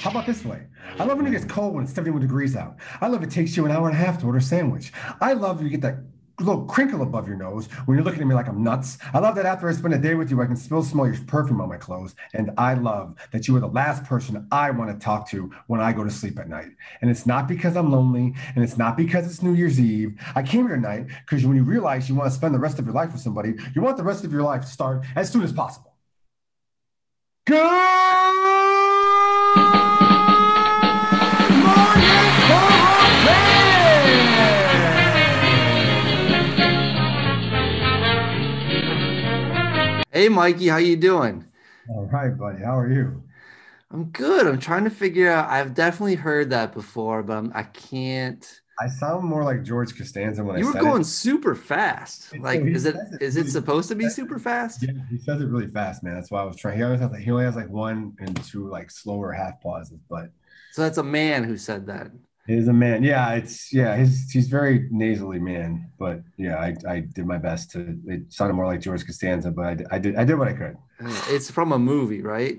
How about this way? I love when it gets cold when it's 71 degrees out. I love it takes you an hour and a half to order a sandwich. I love you get that little crinkle above your nose when you're looking at me like I'm nuts. I love that after I spend a day with you, I can still smell your perfume on my clothes. And I love that you are the last person I want to talk to when I go to sleep at night. And it's not because I'm lonely and it's not because it's New Year's Eve. I came here tonight because when you realize you want to spend the rest of your life with somebody, you want the rest of your life to start as soon as possible. Good Hey, Mikey, how you doing? All right, buddy. How are you? I'm good. I'm trying to figure out. I've definitely heard that before, but I'm, I can't. I sound more like George Costanza when You I were said going it. super fast. He Like, is it it is it supposed to be super fast? Yeah, he says it really fast, man. That's why I was trying. He always has like he only has like one and two like slower half pauses, but So that's a man who said that. He's a man. Yeah, it's yeah, he's he's very nasally man, but yeah, I, I did my best to it sounded more like George Costanza, but I, I did I did what I could. Uh, It's from a movie, right?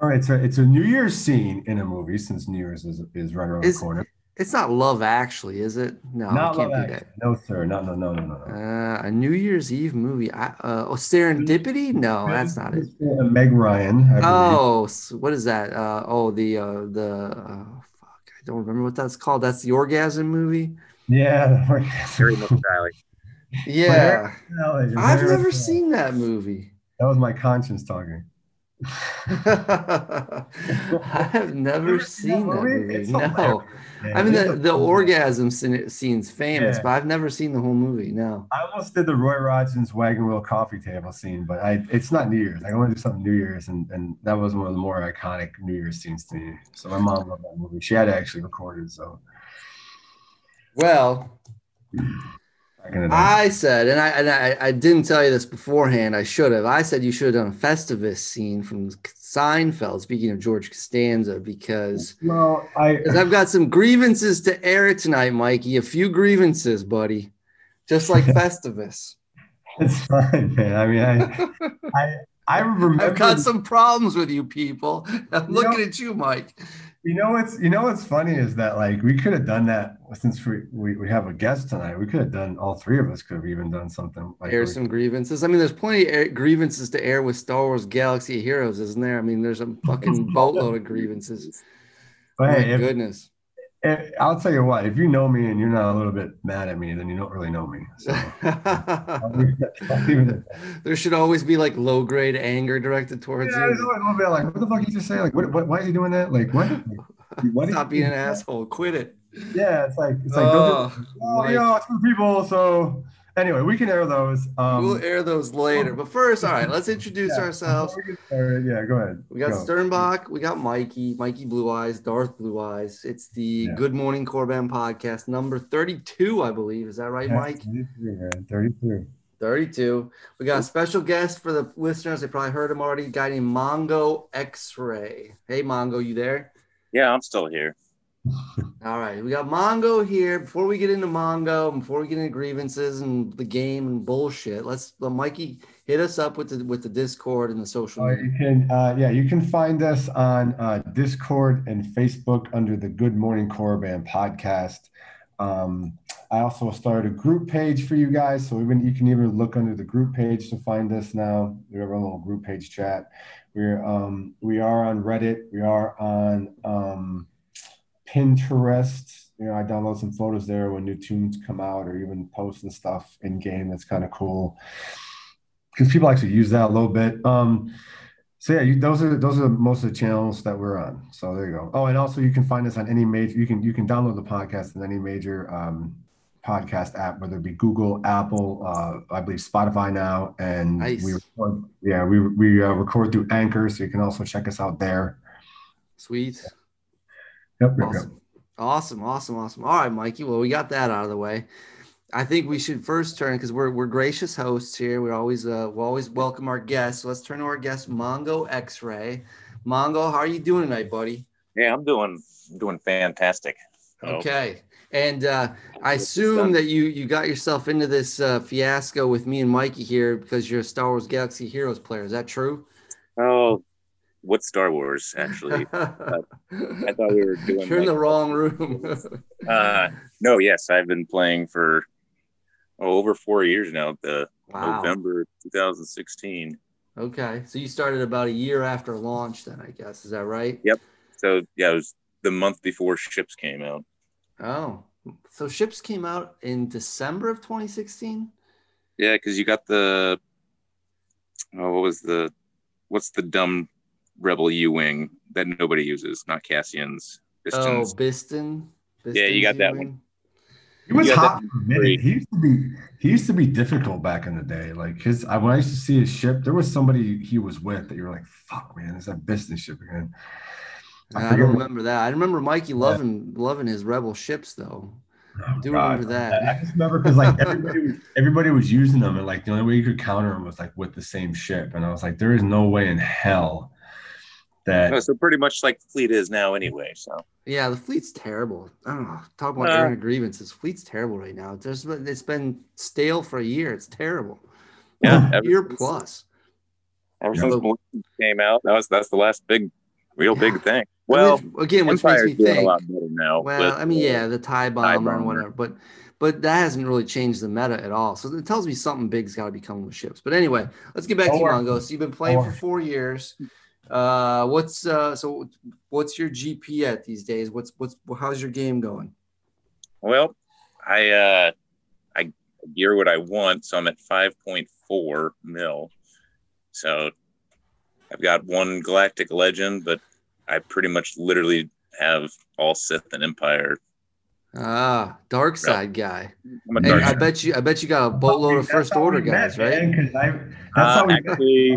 All right, so it's a New Year's scene in a movie since New Year's is, is right around Is- the corner. It's not Love Actually, is it? No, Not can't Love be Actually. No, sir. No, no, no, no, no, Uh, a New Year's Eve movie. I, uh, oh, Serendipity? No, that's not it. Uh, Meg Ryan. I. Oh, what is that? Uh, oh, the uh, the uh, don't remember what that's called. That's the orgasm movie. yeah. Very much Yeah, I've I've never seen that movie. That was my conscience talking. I have never seen that movie. It's No, hilarious. I mean the, the fun- orgasm scene, scene's famous, Yeah. but I've never seen the whole movie. No. I almost did the Roy Rodson's wagon wheel coffee table scene, but I it's not New Year's. I want to do something New Year's, and, and that was one of the more iconic New Year's scenes to me. So my mom loved that movie. She had it actually recorded. So Well, back in the day. I said, and I and I, I didn't tell you this beforehand. I should have. I said you should have done a Festivus scene from Seinfeld. Speaking of George Costanza, because well, I I've got some grievances to air tonight, Mikey. A few grievances, buddy. Just like Festivus. it's fine, man. I mean, I I I remember. I've got some problems with you people. I'm looking know- at you, Mike. You know what's you know what's funny is that like we could have done that since we, we we have a guest tonight. We could have done all three of us could have even done something like Air some grievances. I mean, there's plenty of air, grievances to air with Star Wars Galaxy Heroes, isn't there? I mean, there's a fucking boatload of grievances. But My hey, if, goodness. If- I'll tell you what, if you know me and you're not a little bit mad at me, then you don't really know me. So I'll leave it- I'll leave it at that. there should always be like low grade anger directed towards Yeah, there's you. always a little bit like, what the fuck you just say? Like, what, what, why is he doing that? Like, what? What Stop being an do? asshole. Quit it. Yeah, it's like, it's like, don't Oh, do, oh, Mike. you know, it's for people. So anyway, we can air those. Um, we'll air those later. But first, all right, let's introduce yeah, ourselves. before started, yeah, go ahead. We got Go. Sturmbock, we got Mikey, Mikey Blue Eyes, Darth Blue Eyes. It's the Yeah. Good Morning Korriban podcast, number 32, I believe. Is that right, Yeah, Mike? 33, man, 32. 32. We got a special guest for the listeners. They probably heard him already. A guy named Mongo X Ray. Hey, Mongo, you there? Yeah, I'm still here. All right. We got Mongo here. Before we get into Mongo, before we get into grievances and the game and bullshit, let's let Mikey hit us up with the with the Discord and the social Uh, you can, uh, yeah, you can find us on uh, Discord and Facebook under the Good Morning Korriban podcast. Um, I also started a group page for you guys, so even you can even look under the group page to find us now. We have a little group page chat. We're um, we are on Reddit. We are on um, Pinterest. You know, I download some photos there when new tunes come out, or even post and stuff in game. That's kind of cool because people actually use that a little bit. Um, so yeah, you, those are those are most of the channels that we're on. So there you go. Oh, and also you can find us on any major. You can you can download the podcast in any major um, podcast app, whether it be Google, Apple, uh, I believe Spotify now, and Nice. we record, yeah we we uh, record through Anchor, so you can also check us out there. Sweet. Yep, yep, yep. Awesome. Awesome. Awesome. Awesome. All right, Mikey. Well, we got that out of the way. I think we should first turn because we're we're gracious hosts here. We always uh we always welcome our guests. So let's turn to our guest, Mongo X-Ray. Mongo, how are you doing tonight, buddy? Yeah, I'm doing doing fantastic. So, Okay. And uh, I assume that you you got yourself into this uh, fiasco with me and Mikey here because you're a Star Wars Galaxy Heroes player. Is that true? Oh, what Star Wars actually. I thought we were doing. You're in the wrong room. Uh, no, yes, I've been playing for oh, over four years now. The wow. November 2016. Okay, so you started about a year after launch, then I guess is that right? Yep. So yeah, it was the month before ships came out. Oh, so ships came out in December of 2016. Yeah, because you got the oh, what was the what's the dumb Rebel U wing that nobody uses? Not Cassian's. Oh, Pistons. Bistan. Yeah, you got that one. He was hot for a minute. He used to be he used to be difficult back in the day. Like his I, when I used to see his ship, there was somebody he was with that you were like, fuck man, it's that Bistan's ship again. I, forget don't what- remember that. I remember Mikey loving loving his rebel ships though. Oh, do God. remember that. I just remember because like everybody was, everybody was using them and like the only way you could counter them was like with the same ship. And I was like, there is no way in hell that Oh, so pretty much like Fleet is now anyway. So Yeah, the fleet's terrible. I don't know. Talk about Uh, airing grievances. Fleet's terrible right now. There's it's been stale for a year. It's terrible. yeah, ever year since- plus. Ever Yeah. since Millennium came out, that was that's the last big, real Yeah. big thing. Well, mean, again, which makes me think. a lot better now. Well, with, I mean, yeah, the tie bomber, and bomber. whatever, but but that hasn't really changed the meta at all. So it tells me something big's got to be coming with ships. But anyway, let's get back to you, Or- Mongo. So you've been playing for four years. Uh, what's uh, so what's your GP at these days? What's what's how's your game going? Well, I uh, I gear what I want, so I'm at 5.4 mil. So I've got one Galactic Legend, but I pretty much literally have all Sith and Empire. Ah, dark side guy. I'm a And dark I bet you, I bet you got a boatload of first how we order met, guys, right? man, 'cause I, that's Uh, how we met. actually,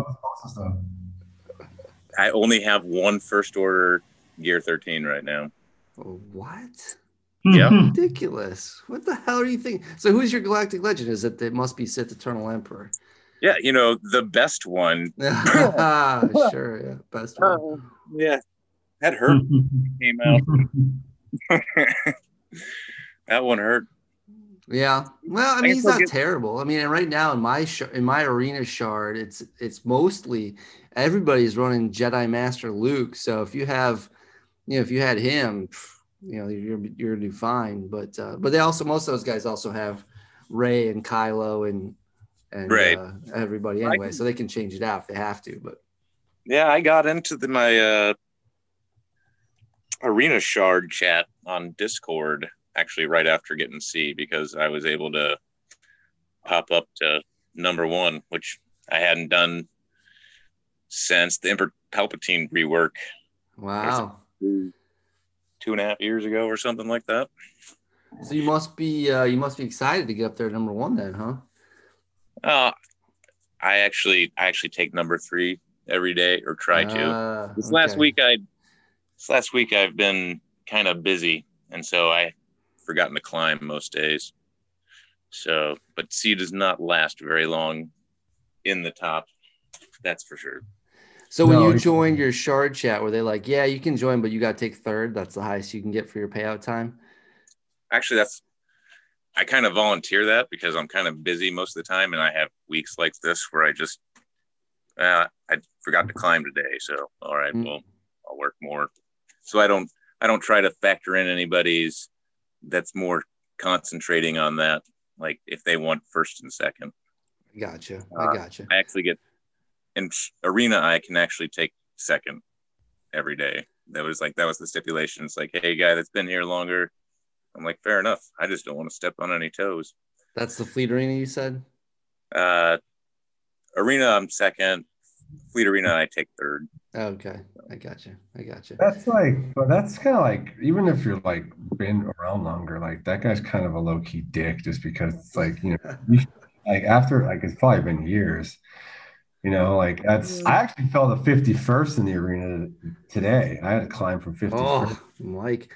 I was supposed to stuff. I only have one first order gear 13 right now. Oh, What? Yeah. Ridiculous. What the hell are you thinking? So who's your galactic legend? Is it it must be Sith Eternal Emperor? Yeah, you know the best one. ah, sure, yeah. Best one. Uh, yeah, that hurt. Came out. that one hurt. Yeah. Well, I I mean, can he's not get- terrible. I mean, and right now in my sh- in my arena shard, it's it's mostly everybody's running Jedi Master Luke. So if you have, you know, if you had him, you know, you're you're gonna do fine. But uh, but they also most of those guys also have Rey and Kylo and and Right. uh, everybody anyway, can- so they can change it out if they have to. But Yeah, I got into the, my uh, arena shard chat on Discord actually right after getting C because I was able to pop up to number one, which I hadn't done since the Emperor Palpatine rework wow. two, two and a half years ago or something like that. So you must be uh, you must be excited to get up there at number one then, huh? Uh, I actually I actually take number three every day or try to. Ah, This last week I this last week I've been kind of busy and so I forgotten to climb most days. So but C does not last very long in the top. That's for sure. So when No, you it's- joined your shard chat, were they like, "Yeah, you can join, but you got to take third. That's the highest you can get for your payout time." Actually that's I kind of volunteer that because I'm kind of busy most of the time and I have weeks like this where I just uh, I forgot to climb today. So all right, Mm. well I'll work more. So I don't I don't try to factor in anybody's that's more concentrating on that. Like if they want first and second, Gotcha. Uh, I gotcha. I actually get in arena. I can actually take second every day. That was like that was the stipulation. It's like, hey, guy that's been here longer. I'm like, fair enough. I just don't want to step on any toes. That's the fleet arena you said. Uh, arena, I'm second. Fleet arena, I take third. Okay, I got you I got you That's like, but that's kind of like, even if you're like been around longer, like that guy's kind of a low key dick just because it's like, you know, like after, like it's probably been years, you know, like that's, mm. I actually fell to 51st in the arena today. I had to climb from 51st. Oh, Mike.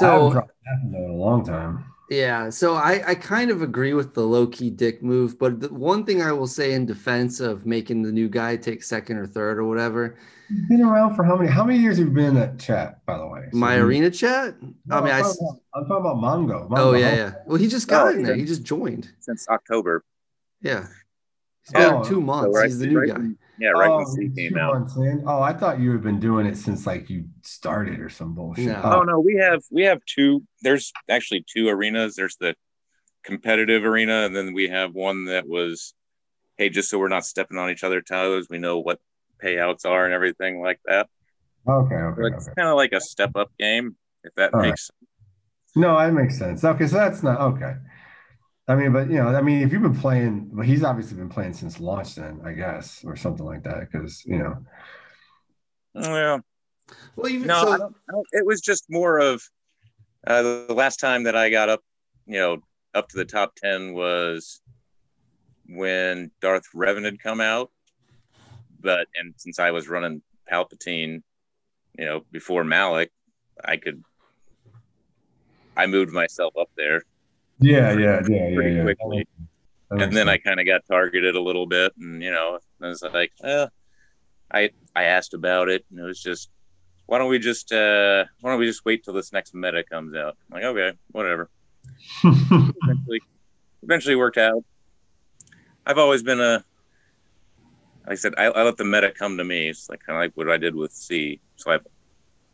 I haven't So that in a long time. yeah, so I I kind of agree with the low key dick move, but the one thing I will say in defense of making the new guy take second or third or whatever, You've been around for how many, how many years have you been in that chat, by the way? So my you- arena chat. No, I mean, I. I'm, s- talking about, I'm talking about Mongo. Oh yeah, yeah. Well, he just oh, got Oh, in there. yeah. He just joined. Since October. Yeah. He's been there Oh, two so months. right- He's the new right guy. Yeah, right oh, when C two came out. months in? Oh, I thought you had been doing it since like you started or some bullshit. No. Oh. oh no, we have we have two. There's actually two arenas. There's the competitive arena, and then we have one that was, hey, just so we're not stepping on each other's toes, we know what payouts are and everything like that. Okay, So okay, it's okay. kind of like a step up game, if that All right. makes. No, that makes sense. Okay, so that's not okay. I mean, but you know, I mean, if you've been playing, well, he's obviously been playing since launch, then I guess, or something like that, because you know, Well, Well, even no, I don't, I don't- it was just more of uh, the last time that I got up, you know, up to the top ten was when Darth Revan had come out. But and since I was running Palpatine, you know, before Malak, I could I moved myself up there, yeah, yeah, yeah, yeah, Pretty yeah. quickly. And then I kind of got targeted a little bit, and you know, I was like, eh, I I asked about it, and it was just, why don't we just uh, why don't we just wait till this next meta comes out? I'm like, okay, whatever. Eventually, eventually worked out. I've always been a, like I said, I, I let the meta come to me. It's like kind of like what I did with C. So I've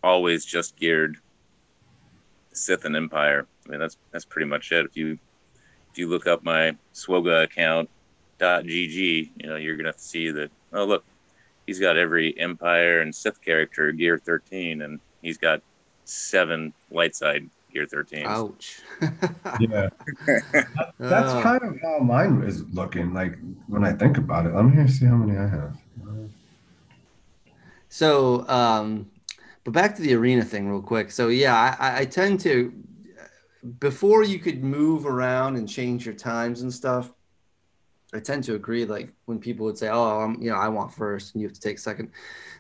always just geared Sith and Empire. I mean, that's that's pretty much it. If you if you look up my SWGOH account .gg, you know, you're gonna see that. Oh, look, he's got every Empire and Sith character gear 13, and he's got seven light side gear 13. ouch. yeah, that's Uh, kind of how mine is looking. Like when I think about it, let me see how many I have. So, um, but back to the arena thing real quick. So yeah, I- I, tend to before you could move around and change your times and stuff. I tend to agree. Like when people would say, "Oh, I'm, you know, I want first, and you have to take second.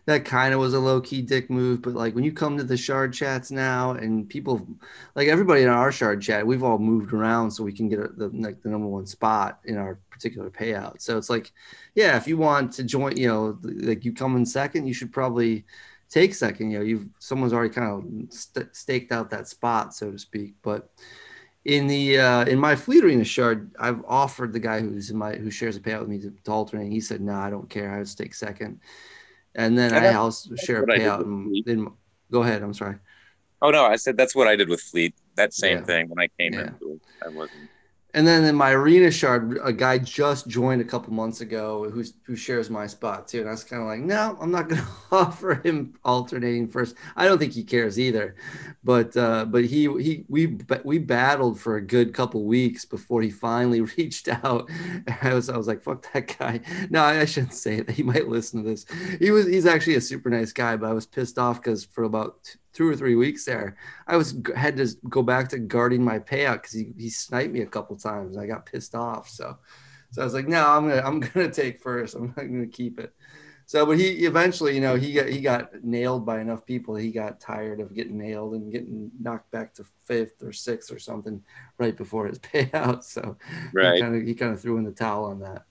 That kind of was a low key dick move. But like when you come to the shard chats now, and people, like everybody in our shard chat, we've all moved around so we can get the like the number one spot in our particular payout. So it's like, yeah, if you want to join, you know, like you come in second, you should probably take second. You know, you've someone's already kind of st- staked out that spot, so to speak. But in the uh, in my fleet arena shard, I've offered the guy who's in my who shares a payout with me to, to alternate. He said, "No, I don't care. I would take second. And then And I also share a I payout. And then go ahead. I'm sorry. Oh no, I said that's what I did with Fleet. That same Yeah. thing when I came Yeah. it. I wasn't. And then in my arena shard, a guy just joined a couple months ago who's who shares my spot too. And I was kind of like, no, I'm not going to offer him alternating first. I don't think he cares either. But uh, but he he we we battled for a good couple weeks before he finally reached out. I was I was like, fuck that guy. No, I shouldn't say that. He might listen to this. He was he's actually a super nice guy, but I was pissed off because for about two or three weeks there, I was had to go back to guarding my payout because he, he sniped me a couple times. I got pissed off. So so I was like, no, I'm gonna I'm gonna take first. I'm not gonna keep it. So, but he eventually, you know, he got he got nailed by enough people. He got tired of getting nailed and getting knocked back to fifth or sixth or something right before his payout. So Right. he kind of he kind of threw in the towel on that.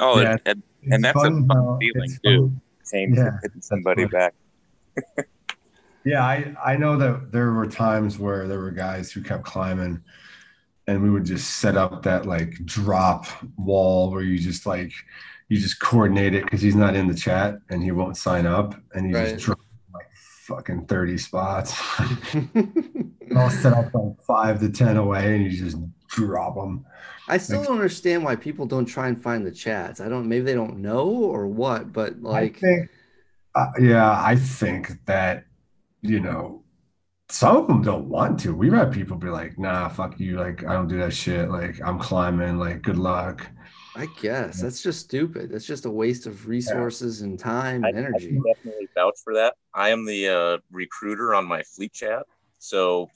Oh, Yeah. it, it, And that's a fun how- feeling, it's too. funny. same Yeah, for hitting somebody back. Yeah, I, I know that there were times where there were guys who kept climbing and we would just set up that like drop wall where you just like you just coordinate it because he's not in the chat and he won't sign up and you Right. just drop like fucking 30 spots. I'll set up like five to 10 away and you just drop them. I still Like- don't understand why people don't try and find the chats. I don't maybe they don't know or what, but like I think, uh, yeah, I think that, you know, some of them don't want to. We've had people be like, nah, fuck you. Like, I don't do that shit. Like, I'm climbing. Like, good luck. I guess that's just stupid. That's just a waste of resources and time and I energy. can definitely vouch for that. I am the uh, recruiter on my fleet chat, so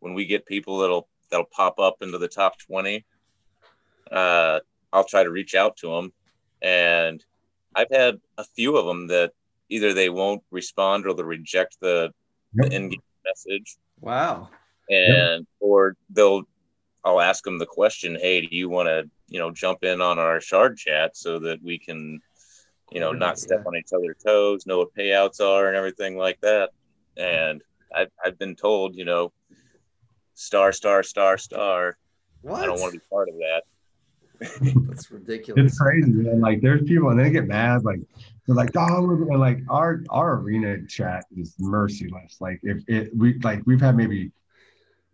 when we get people that'll that'll pop up into the top twenty, uh, I'll try to reach out to them, and I've had a few of them that either they won't respond or they'll reject the, Yep. the in-game message, Wow. and or they'll I'll ask them the question, hey, do you want to you know jump in on our shard chat so that we can you know not step idea. on each other's toes, know what payouts are and everything like that. And I've I've been told you know star star star star. What? I don't want to be part of that. That's ridiculous. It's crazy, man. Like there's people and they get mad, like they're like, oh, and like our our arena chat is merciless. Like if it we like we've had maybe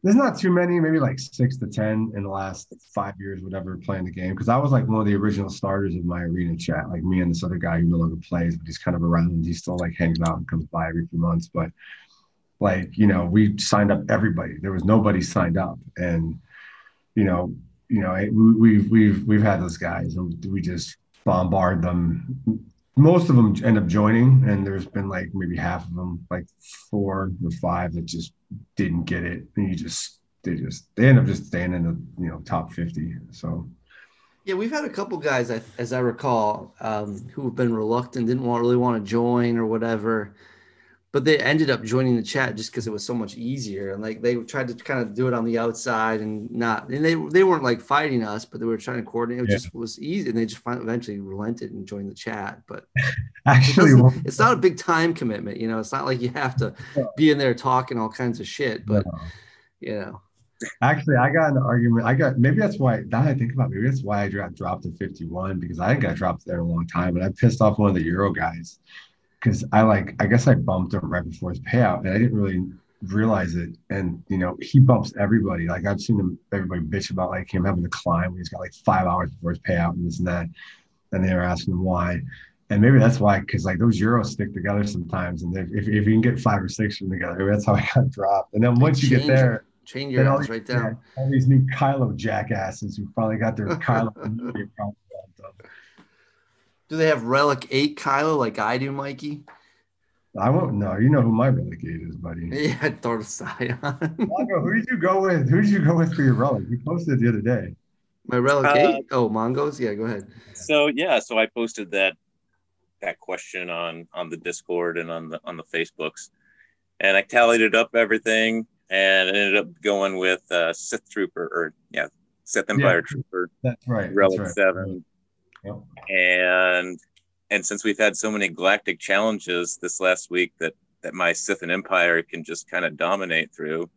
there's not too many, maybe like six to ten in the last five years, whatever, playing the game. Because I was like one of the original starters of my arena chat, like me and this other guy who no longer plays, but he's kind of around. He still like hangs out and comes by every few months. But like, you know, we signed up everybody. There was nobody signed up. And, you know, you know, we've we've we've had those guys and we just bombard them most of them end up joining and there's been like maybe half of them like four or five that just didn't get it. And you just they just they end up just staying in the you know top 50 so. Yeah we've had a couple guys as i recall um, who have been reluctant didn't want really want to join or whatever but they ended up joining the chat just because it was so much easier and like they tried to kind of do it on the outside and not and they they weren't like fighting us but they were trying to coordinate it yeah. just was easy and they just finally eventually relented and joined the chat but actually it it's not a big time commitment you know it's not like you have to be in there talking all kinds of shit but no. you know Actually, I got an argument. I got maybe that's why. Now I think about it, maybe that's why I got dropped to 51 because I I dropped there a long time, and I pissed off one of the Euro guys because I like I guess I bumped him right before his payout and I didn't really realize it. And you know, he bumps everybody. Like I've seen him everybody bitch about like him having to climb when he's got like five hours before his payout and this and that. And they were asking him why. And maybe that's why, because like those Euros stick together sometimes. And if, if, if you can get five or six of them together, maybe that's how I got dropped. And then once you get there, change your these, right down. All these new Kylo jackasses who finally got their Kylo Do they have Relic 8 Kylo like I do, Mikey? I won't know. You know who my Relic 8 is, buddy. Yeah, Darth Sion. Mongo, who did you go with? Who did you go with for your Relic? You posted the other day. My Relic uh, 8? Oh, Mongos? Yeah, go ahead. So yeah, so I posted that that question on on the Discord and on the on the Facebooks. And I tallied it up everything and ended up going with uh Sith Trooper or yeah, Sith Empire yeah, Trooper. That's right. Relic that's right. 7 and and since we've had so many galactic challenges this last week that that my Sith and Empire can just kind of dominate through,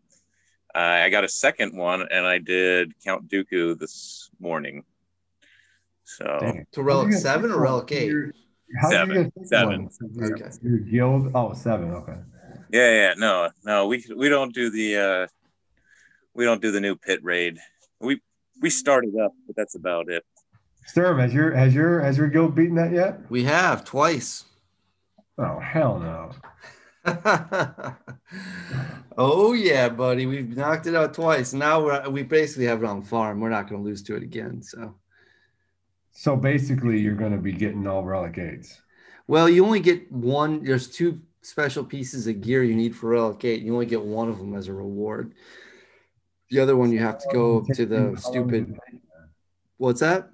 uh, I got a second one and I did Count Dooku this morning. So to relic seven or relic eight? Seven. Seven. Okay. Your guild. Oh, seven. Okay. Yeah, yeah. No, no. We we don't do the uh we don't do the new pit raid. We we started up, but that's about it. Sturm, has your has your has your guild beaten that yet? We have twice. Oh hell no. oh yeah, buddy. We've knocked it out twice. Now we're, we basically have it on farm. We're not going to lose to it again. So. So basically, you're going to be getting all relic eights. Well, you only get one. There's two special pieces of gear you need for relic eight. You only get one of them as a reward. The other one you have to go to the stupid. What's that?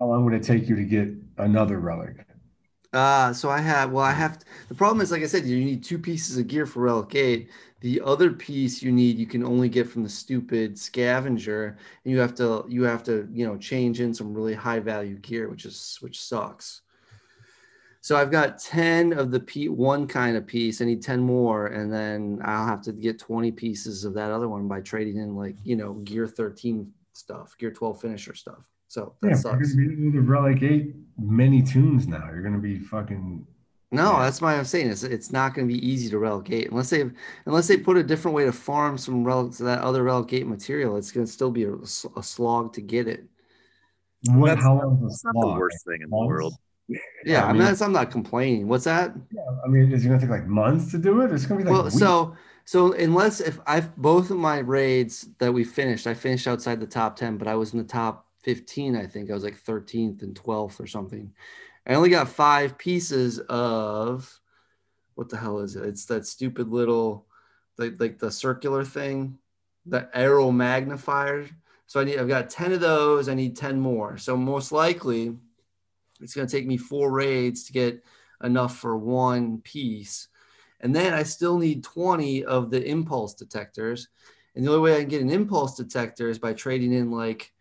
How long would it take you to get another relic? Uh, so I have, well, I have, the problem is, like I said, you need two pieces of gear for Relic 8. The other piece you need, you can only get from the stupid scavenger. And you have to, you have to, you know, change in some really high value gear, which is, which sucks. So I've got 10 of the P one kind of piece. I need 10 more. And then I'll have to get 20 pieces of that other one by trading in like, you know, gear 13 stuff, gear 12 finisher stuff. So that yeah, sucks. You're gonna be able to Relic 8 many tunes now. You're gonna be fucking. No, yeah. that's why I'm saying it's it's not going to be easy to Relic 8 unless they unless they put a different way to farm some rel that other Relic 8 material. It's going to still be a, a slog to get it. What? That's, how long is not the worst thing in the world. Yeah, I mean, I am not complaining. What's that? Yeah, I mean, is it going to take like months to do it? It's going to be like well, so so unless if I've both of my raids that we finished, I finished outside the top ten, but I was in the top 15, I think. I was like 13th and 12th or something. I only got five pieces of what the hell is it? It's that stupid little like like the circular thing, the aeromagnifier. So I need I've got 10 of those. I need 10 more. So most likely it's gonna take me four raids to get enough for one piece. And then I still need 20 of the impulse detectors. And the only way I can get an impulse detector is by trading in like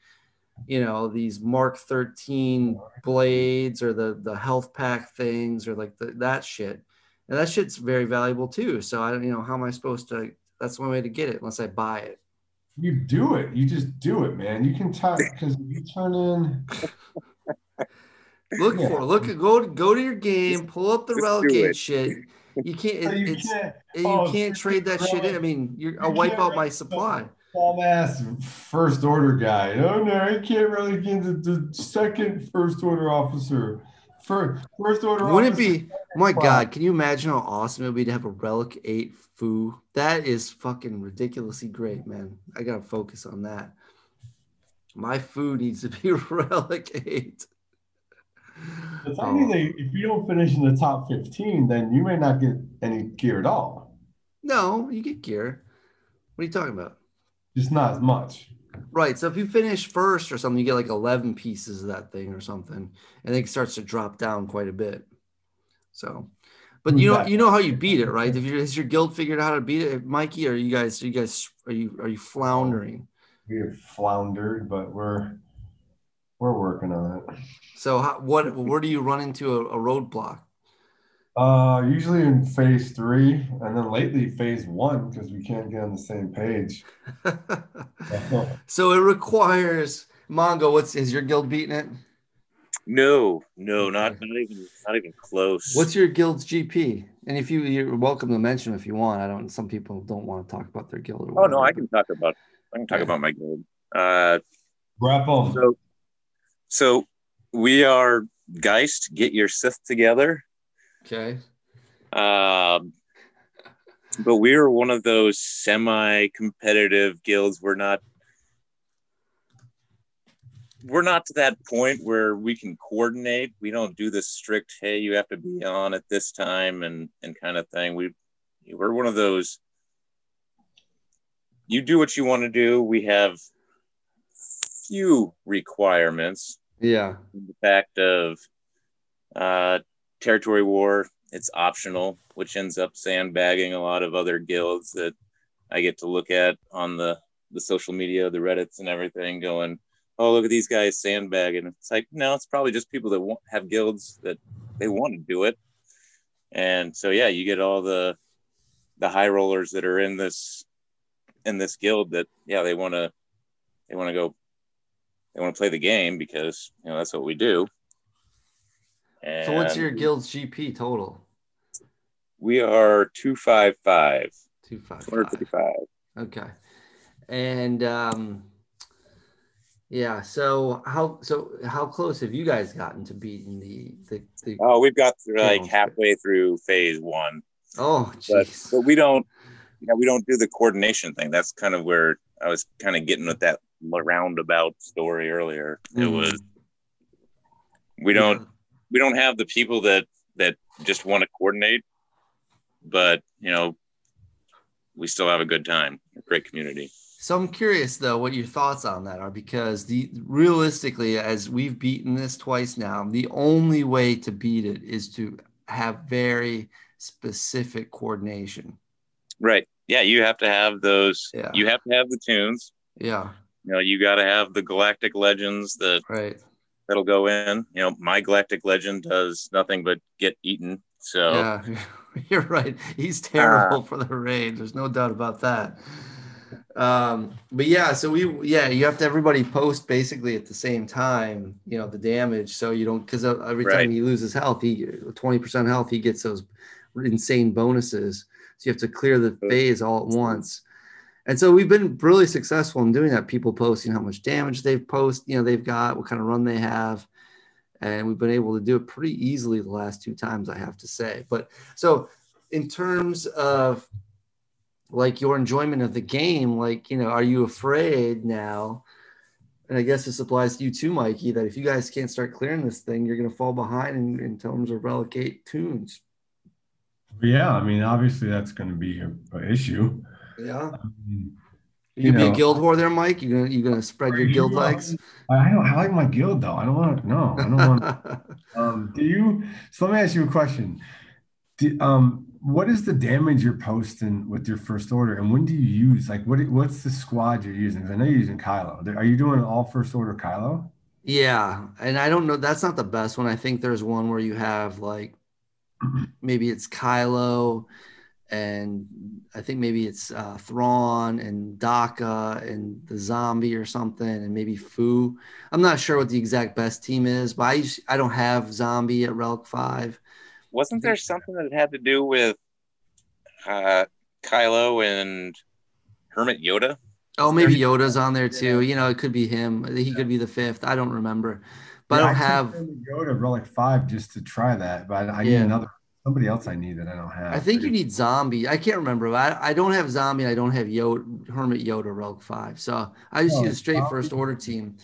you know these mark 13 blades or the the health pack things or like the, that shit and that shit's very valuable too so i don't you know how am i supposed to that's one way to get it unless i buy it You do it. You just do it, man. You can talk because you turn in. Look Yeah. for look go go to your game, pull up the Just Relic 8 shit. You can't. It, you it's can't. you oh, can't trade that shit in. I mean, you're I'll wipe out my write supply. Bum ass first order guy. Oh no, I can't really get the, the second first order officer. For first order officer. Wouldn't it be? My. God, can you imagine how awesome it would be to have a Relic 8 foo? That is fucking ridiculously great, man. I gotta focus on that. My food needs to be Relic 8. But Oh, technically, if you don't finish in the top 15, then you may not get any gear at all. no, you get gear. What are you talking about? Just not as much. Right. So if you finish first or something, you get like 11 pieces of that thing or something, and then it starts to drop down quite a bit. So, but you know, you know how you beat it, right? If you has your guild figured out how to beat it, Mikey, are you guys, you guys, are you are you floundering? We have floundered, but we're we're working on it. So, how, what where do you run into a, a roadblock? Uh, usually in phase three, and then lately phase one because we can't get on the same page. so it requires Mongo. What's is your guild beating it? No, no, not not even not even close. What's your guild's GP? And if you you're welcome to mention if you want. I don't. Some people don't want to talk about their guild. Or Oh no, I can talk about I can talk Yeah. about my guild. Uh, Wrap them. so so we are Geist. Get your Sith together. Okay. Um, but we are one of those semi-competitive guilds. We're not. We're not to that point where we can coordinate. We don't do this strict, "Hey, you have to be on at this time" and and kind of thing. We we're one of those. You do what you want to do. We have few requirements Yeah. the fact of uh, territory war it's optional which ends up sandbagging a lot of other guilds that i get to look at on the the social media the reddits and everything going oh look at these guys sandbagging it's like no it's probably just people that have guilds that they want to do it and so yeah you get all the the high rollers that are in this in this guild that yeah they want to they want to go they want to play the game because you know that's what we do. So what's your guild's GP total? We are two five five. Two five Two hundred five. fifty five. Okay. And um yeah, so how so how close have you guys gotten to beating the the, the Oh, we've got through, like Yeah. halfway through phase one, oh but jeez. but we don't. Yeah, we don't do the coordination thing. That's kind of where I was kind of getting with that roundabout story earlier. It Mhm. was we don't we don't have the people that that just want to coordinate, but you know we still have a good time. A great community. So I'm curious though what your thoughts on that are because the realistically, as we've beaten this twice now, the only way to beat it is to have very specific coordination. Right. Yeah, you have to have those. Yeah. You have to have the tunes. Yeah, You know, you got to have the galactic legends that right. That'll go in. You know, my galactic legend does nothing but get eaten. So Yeah, you're right. He's terrible for the raid. There's no doubt about that. Um, but yeah, so we yeah, you have to everybody post basically at the same time. You know the damage, so you don't because every time he loses health, he twenty percent health, he gets those insane bonuses. So you have to clear the phase all at once. And so we've been really successful in doing that. People posting how much damage they've post, you know, they've got, what kind of run they have, and we've been able to do it pretty easily the last two times, I have to say. But so in terms of like your enjoyment of the game, like, you know, are you afraid now? And I guess this applies to you too, Mikey, that if you guys can't start clearing this thing, you're going to fall behind in, in terms of Relic 8 tunes. Yeah, I mean, obviously that's going to be a, a issue. Yeah. Um, You, You be a guild whore there, Mike? You gonna you gonna spread your Are guild you, uh, legs? I don't. I like my guild though. I don't want to. No, I don't want. um, do you? So let me ask you a question. Do, um, what is the damage you're posting with your first order, and when do you use? Like, what? What's the squad you're using? 'Cause I know you're using Kylo. Are you doing all first order Kylo? yeah, and I don't know. That's not the best one. I think there's one where you have like maybe it's Kylo and I think maybe it's uh, Thrawn and Daka and the Zombie or something, and maybe Foo. I'm not sure what the exact best team is, but I I don't have Zombie at Relic Five. Wasn't there something that had to do with uh, Kylo and Hermit Yoda? Oh, maybe Yoda's on there too. You know, it could be him. He could be the fifth. I don't remember, but Yeah, I don't took have. them to go to Relic Five just to try that, but I need Yeah. another somebody else I need that I don't have. I think you need Zombie. I can't remember. I, I don't have Zombie. I don't have Yoda, Hermit Yoda, Rogue Five. So I just Oh, use a straight Zombie? first order team.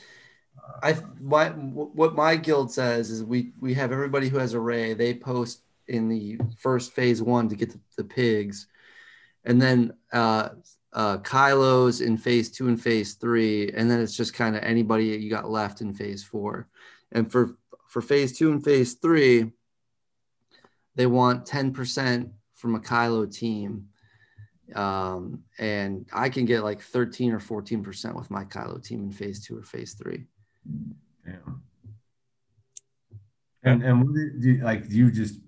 I my what my guild says is we we have everybody who has array. They post in the first phase one to get the, the pigs, and then uh, uh, Kylo's in phase two and phase three, and then it's just kind of anybody you got left in phase four. And for for phase two and phase three, they want ten percent from a Kylo team, um, and I can get like thirteen or fourteen percent with my Kylo team in phase two or phase three. Yeah. And and what do you, like do you just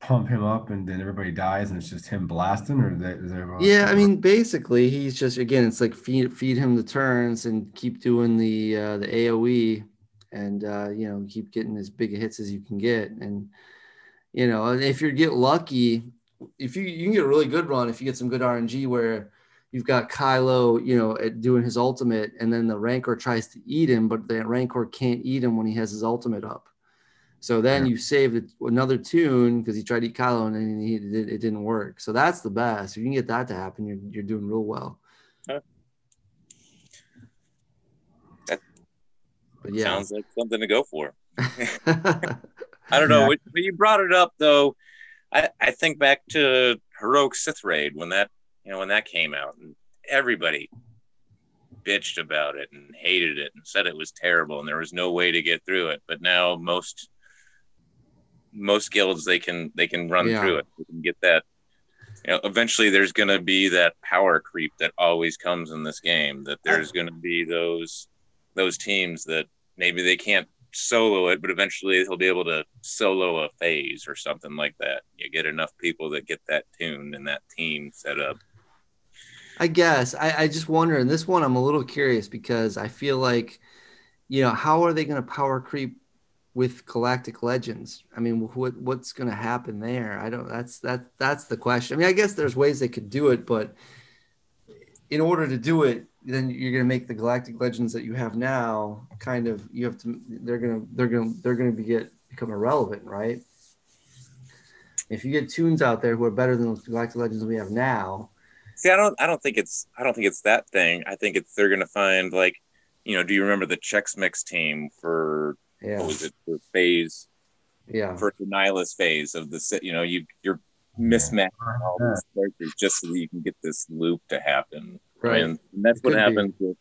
pump him up and then everybody dies and it's just him blasting or is there Yeah, I mean, basically, he's just again, it's like feed feed him the turns and keep doing the uh, the AOE, and uh, you know keep getting as big hits as you can get, and you know and if you get lucky, if you you can get a really good run if you get some good RNG where you've got Kylo, you know, at doing his ultimate, and then the Rancor tries to eat him, but the Rancor can't eat him when he has his ultimate up. So then Yeah. you saved it- another tune because he tried to eat Kylo and then he, it, it didn't work. So that's the best. If you can get that to happen, you're, you're doing real well. Huh. That But yeah. Sounds like something to go for. I don't know. Yeah. When you brought it up, though, I, I think back to Heroic Sith Raid when that you know when that came out, and everybody bitched about it and hated it and said it was terrible and there was no way to get through it. But now most most guilds they can they can run Yeah. through it. They can get that. You know, eventually there's going to be that power creep that always comes in this game. That there's going to be those those teams that maybe they can't solo it, but eventually he'll be able to solo a phase or something like that. You get enough people that get that tuned and that team set up. I guess I, I just wonder. And this one, I'm a little curious because I feel like, you know, how are they going to power creep with Galactic Legends? I mean, what what's going to happen there? I don't. That's that that's the question. I mean, I guess there's ways they could do it, but in order to do it, then you're going to make the Galactic Legends that you have now kind of you have to. They're gonna they're gonna they're gonna be get become irrelevant, right? If you get tunes out there who are better than the Galactic Legends we have now, See, I don't, I don't think it's, I don't think it's that thing. I think it's they're gonna find like, you know, do you remember the Chex Mix team for yeah, what was it for phase yeah. for the Nihilus phase of the, se- you know, you you're mismatching all these characters just so that you can get this loop to happen. Right. And that's It what happens with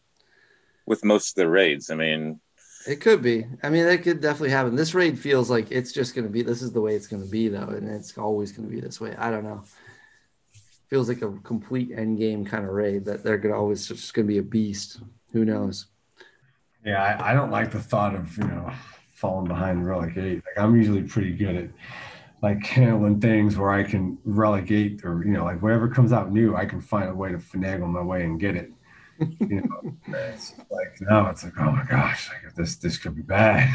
with most of the raids. I mean, It could be. I mean, that could definitely happen. This raid feels like it's just going to be. This is the way it's going to be, though, and it's always going to be this way. I don't know. Feels like a complete end game kind of raid that they're going to always just going to be a beast. Who knows? Yeah, I, I don't like the thought of you know falling behind Relic Eight. Like I'm usually pretty good at like handling things where I can Relic 8 or you know like whatever comes out new, I can find a way to finagle my way and get it. You know, it's like now it's like oh my gosh, like this this could be bad.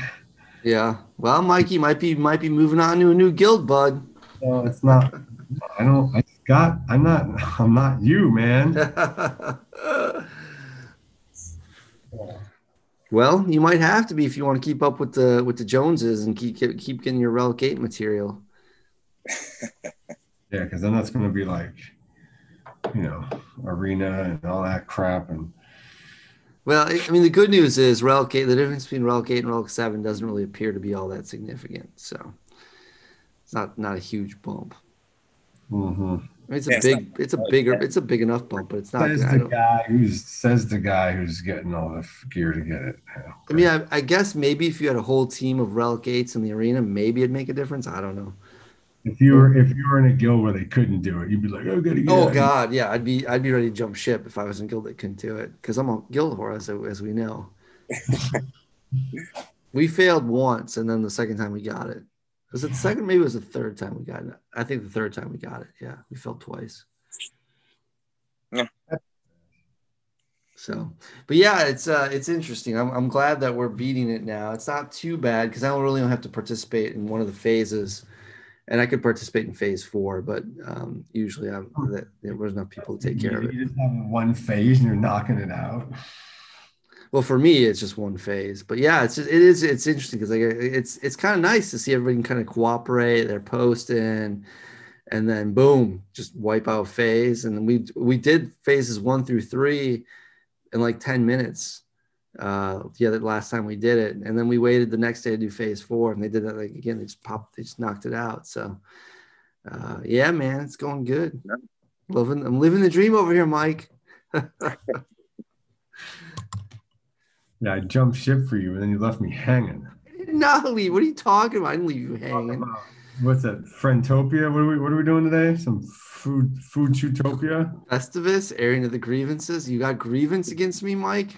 Yeah. Well, Mikey might be might be moving on to a new guild, bud. No, it's not. I don't. I got. I'm not. I'm not you, man. well, you might have to be if you want to keep up with the with the Joneses and keep keep getting your Relic Eight material. Yeah, because then that's going to be like, you know, arena and all that crap and. Well, I I mean, the good news is Relic 8, the difference between Relic 8 and Relic 7 doesn't really appear to be all that significant. So it's not not a huge bump. Mm-hmm. I mean, it's a Yeah, it's big, it's a like bigger, it's a big enough bump, but it's not. Says the guy who's says the guy who's getting all the gear to get it. Yeah. I mean, I, I guess maybe if you had a whole team of Relic 8s in the arena, maybe it'd make a difference. I don't know. If you were if you were in a guild where they couldn't do it, you'd be like, oh, gotta get Oh out." God, yeah, I'd be, I'd be ready to jump ship if I was in guild that couldn't do it because I'm a guild whore, as, as we know. we failed once, and then the second time we got it. Was it the second? Maybe it was the third time we got it. I think the third time we got it. Yeah, we failed twice. Yeah. So, but yeah, it's uh, it's interesting. I'm, I'm glad that we're beating it now. It's not too bad because I don't really don't have to participate in one of the phases, and I could participate in phase four, but um, usually I'm that there was enough people to take care of it. You just have one phase and you're knocking it out. Well, for me, it's just one phase, but yeah, it's just, it is it's interesting because like it's it's kind of nice to see everybody kind of cooperate. They're posting, and then boom, just wipe out phase. And we we did phases one through three in like ten minutes. Uh, yeah, the last time we did it, and then we waited the next day to do phase four, and they did that like again. They just popped, they just knocked it out. So, uh, yeah, man, it's going good. Yeah. Living, I'm living the dream over here, Mike. Yeah, I jumped ship for you and then you left me hanging. No, leave. What are you talking about? I didn't leave you hanging. What's that? Friendtopia? What are we what are we doing today? Some food food utopia? Festivus, airing of the grievances. You got grievance against me, Mike?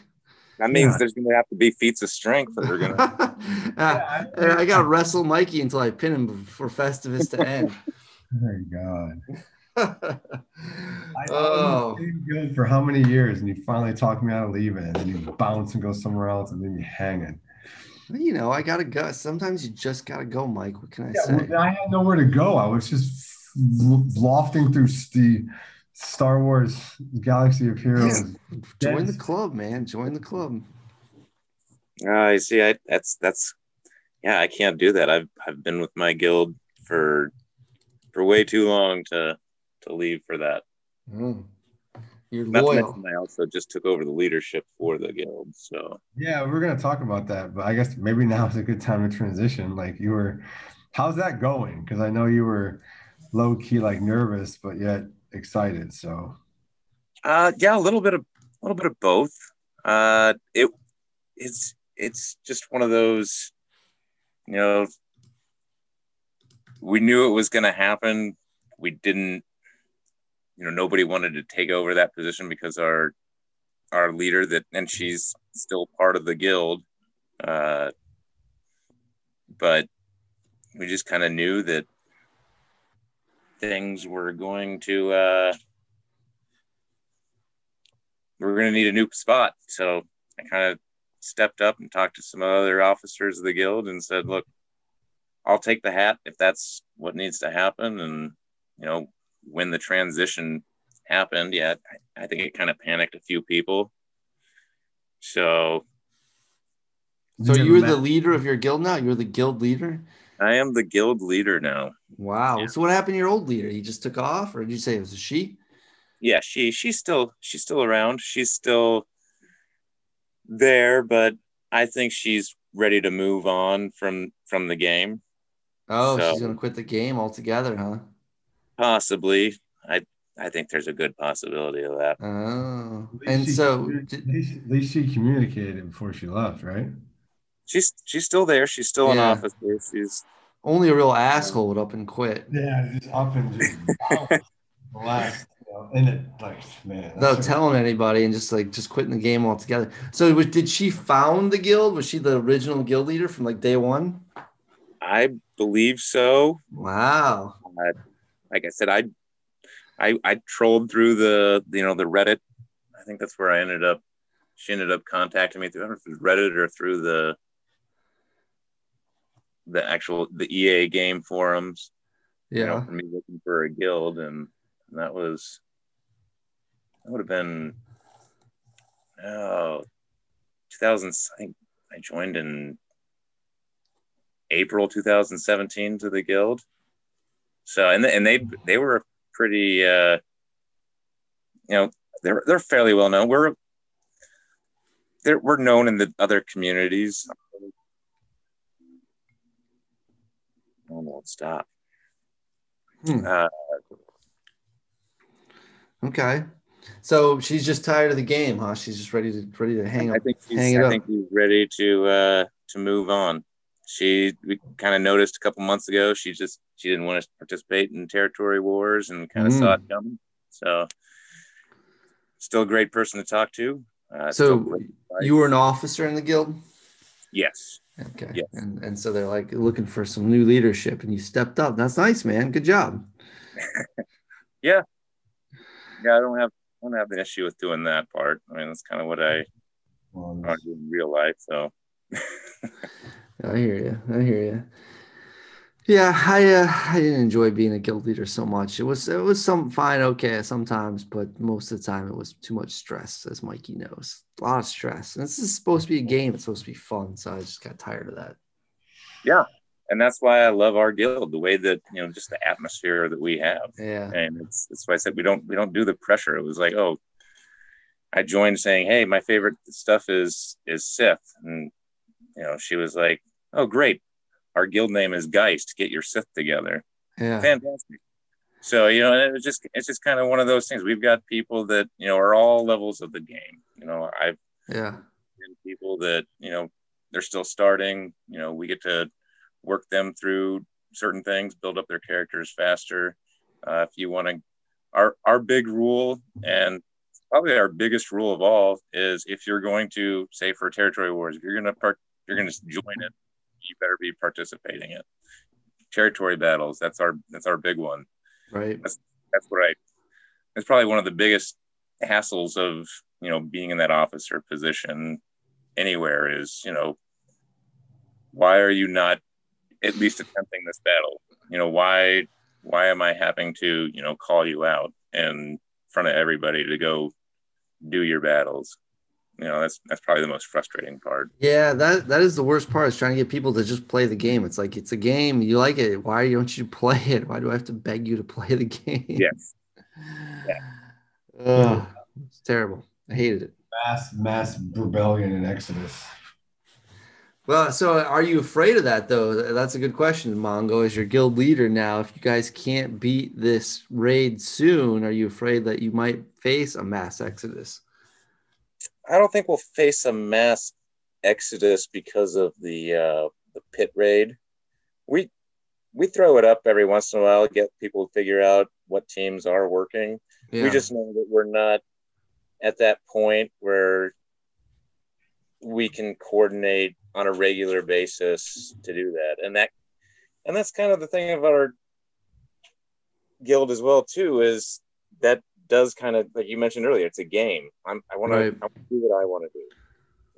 That means Yeah. there's going to have to be feats of strength that are going to. Uh, I got to wrestle Mikey until I pin him for Festivus to end. Oh God. I oh, good for how many years and you finally talk me out of leaving and then you bounce and go somewhere else and leave me hanging. you know, I got to go. Sometimes you just got to go, Mike. What can I Yeah, say? well, I had nowhere to go. I was just lofting through the Star Wars Galaxy of Heroes. Join the club, man. Join the club. I see. I that's that's yeah. I can't do that. I've I've been with my guild for for way too long to to leave for that. Mm. You're Not loyal. mention I also just took over the leadership for the guild. So Yeah, we're gonna talk about that, but I guess maybe now is a good time to transition. Like you were, how's that going? Because I know you were low key, like nervous, but yet excited. So uh yeah, a little bit of a little bit of both. Uh it it's it's just one of those, you know, we knew it was gonna happen. We didn't you know, nobody wanted to take over that position because our our leader that and she's still part of the guild. Uh but we just kind of knew that things were going to uh we we're going to need a new spot so i kind of stepped up and talked to some other officers of the guild and said look i'll take the hat if that's what needs to happen and you know when the transition happened yeah i, I think it kind of panicked a few people so So you you're the leader of your guild now? You're the guild leader? I am the guild leader now Wow. Yeah. So what happened to your old leader? He just took off, or did you say it was a she? yeah she she's still she's still around she's still there but i think she's ready to move on from from the game Oh, So- she's gonna quit the game altogether, huh? possibly i i think there's a good possibility of that Oh, and she so did- at least she communicated before she left, right? She's she's still there she's still an Yeah. officer she's only a real uh, asshole would up and quit Yeah, just up and just last, you know, and it like man. without telling anybody and just like just quitting the game altogether. So was, did she found the guild? Was she the original guild leader from like day one? i believe so Wow. like i said i i i trolled through the you know the reddit i think that's where i ended up she ended up contacting me through I don't know if it was reddit or through the the actual the ea game forums you know, Yeah. for me looking for a guild, and that was that would have been oh 2000. I think I joined in April 2017 to the guild. So and and they they were pretty uh, you know they're they're fairly well known. We're they're, we're known in the other communities. Oh, won't stop. Hmm. Uh, Okay. So she's just tired of the game, huh? She's just ready to ready to hang I think he's, hang I up. think she's ready to uh, to move on. She we kind of noticed a couple months ago. She just she didn't want to participate in territory wars and kind of saw it coming. So still a great person to talk to. Uh, So you were an officer in the guild? yes, Okay. Yes. And and so they're like looking for some new leadership, and you stepped up. That's nice, man. Good job. Yeah, Yeah, I don't have I don't have an issue with doing that part. I mean, that's kind of what I want to do in real life. So I hear you. I hear you. Yeah, I uh, I didn't enjoy being a guild leader so much. It was it was some fine, okay, sometimes, but most of the time it was too much stress, as Mikey knows. A lot of stress. And this is supposed to be a game. It's supposed to be fun. So I just got tired of that. Yeah, and that's why I love our guild, the way that you know, just the atmosphere that we have. Yeah. And it's that's why I said we don't we don't do the pressure. It was like, oh, I joined saying, hey, my favorite stuff is is Sith, and you know, she was like, oh, great, our guild name is Geist. Get your Sith together. Yeah. Fantastic. So you know, it was just it's just kind of one of those things. We've got people that you know are all levels of the game. You know, I've Yeah. people that you know they're still starting. You know, we get to work them through certain things, build up their characters faster. Uh, if you want to, our our big rule and probably our biggest rule of all is if you're going to say for territory wars, if you're going to part, you're going to join it, you better be participating in. Territory battles, that's our that's our big one Right. that's what I. It's probably one of the biggest hassles of you know being in that officer position anywhere is you know why are you not at least attempting this battle? You know why why am I having to you know call you out in front of everybody to go do your battles? You know that's that's probably the most frustrating part. Yeah, that that is the worst part is trying to get people to just play the game. It's like it's a game. You like it. Why don't you play it? Why do I have to beg you to play the game? Yes. Ugh, it's terrible. I hated it. mass mass rebellion and exodus. Well, so are you afraid of that though? That's a good question, Mongo. As your guild leader now, if you guys can't beat this raid soon, are you afraid that you might face a mass exodus? I don't think we'll face a mass exodus because of the uh, the pit raid. We we throw it up every once in a while, get people to figure out what teams are working. Yeah. We just know that we're not at that point where we can coordinate on a regular basis to do that, and that and that's kind of the thing about our guild as well too is that does kind of like you mentioned earlier it's a game. I'm i want Right. to do what i want to do.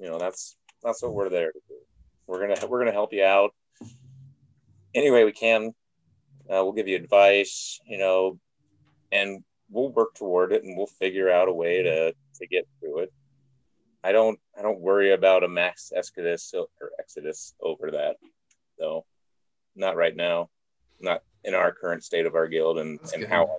You know that's that's what we're there to do. We're gonna we're gonna help you out any way we can. Uh, we'll give you advice you know and we'll work toward it and we'll figure out a way to to get through it. I don't i don't worry about a max exodus or exodus over that though. Not right now. Not in our current state of our guild and, That's and good. how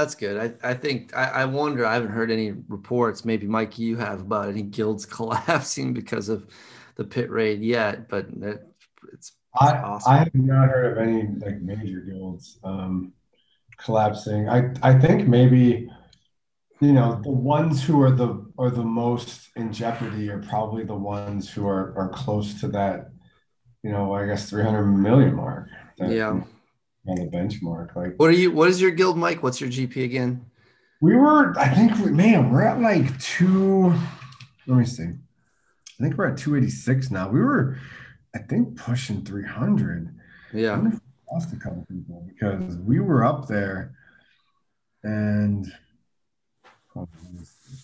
That's good. I, I think I, I wonder. I haven't heard any reports. Maybe Mike, you have about any guilds collapsing because of the pit raid yet, but it, it's I awesome. I have not heard of any like major guilds um, collapsing. I I think maybe you know the ones who are the are the most in jeopardy are probably the ones who are are close to that you know I guess 300 million mark. Yeah. On the benchmark, like What are you? What is your guild, Mike? What's your GP again? we were, I think, we, man, we're at like two. Let me see. I think we're at 286 now. We were, I think, pushing 300. I Yeah. we lost a couple people because we were up there and hold on, let me see.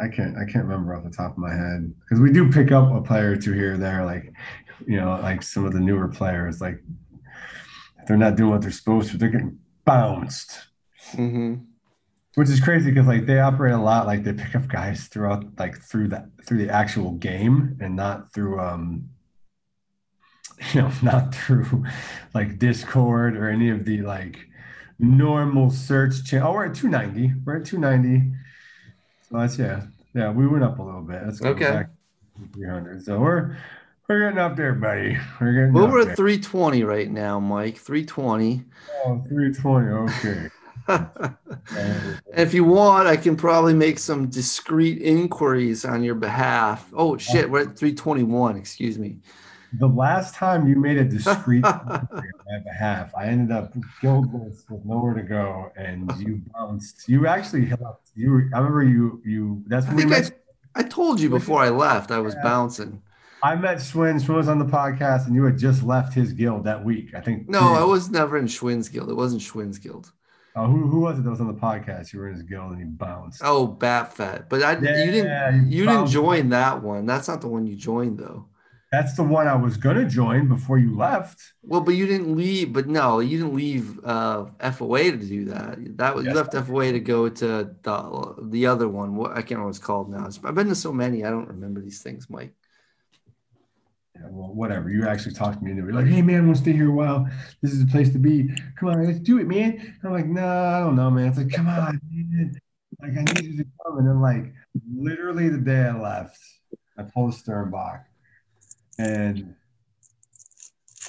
I can't I can't remember off the top of my head because we do pick up a player or two here or there like you know like some of the newer players like if they're not doing what they're supposed to they're getting bounced. Hmm which is crazy because like they operate a lot like they pick up guys throughout like through that through the actual game and not through um you know not through like discord or any of the like normal search channel oh we're at 290 we're at 290 so that's yeah. Yeah we went up a little bit. Let's go Okay. back to 300 so we're we're getting up there buddy we're getting Well, we're there. at 320 right now, Mike. 320. oh, 320 okay And if you want, I can probably make some discreet inquiries on your behalf. Oh shit, we're at 321. Excuse me. The last time you made a discreet inquiry on my behalf, I ended up guildless with nowhere to go, and you bounced. You actually helped. You, I remember you. You. That's I when think I. I told you before I left I was Yeah. bouncing. I met Schwinn. Schwinn was on the podcast, and you had just left his guild that week. I think. No, I was never in Schwinn's Guild. It wasn't Schwinn's Guild. Oh, who, who was it that was on the podcast? You were in his guild and he bounced. Oh, Bat Fat. But I Yeah, you didn't you didn't join that one. That's not the one you joined though. That's the one I was gonna join before you left. Well, but you didn't leave. But no, you didn't leave uh, FOA to do that. That was you left FOA to go to the the other one. What I can't remember what it's called now. I've been to so many. I don't remember these things, Mike. Yeah, well, whatever. You actually talked to me into it. Like, hey man, I want to stay here a while. This is the place to be. Come on, let's do it, man. I'm like, no, I don't know, man. It's like, come on, man. Like, I need you to come. And then, like, literally the day I left, I a Sturmbock, and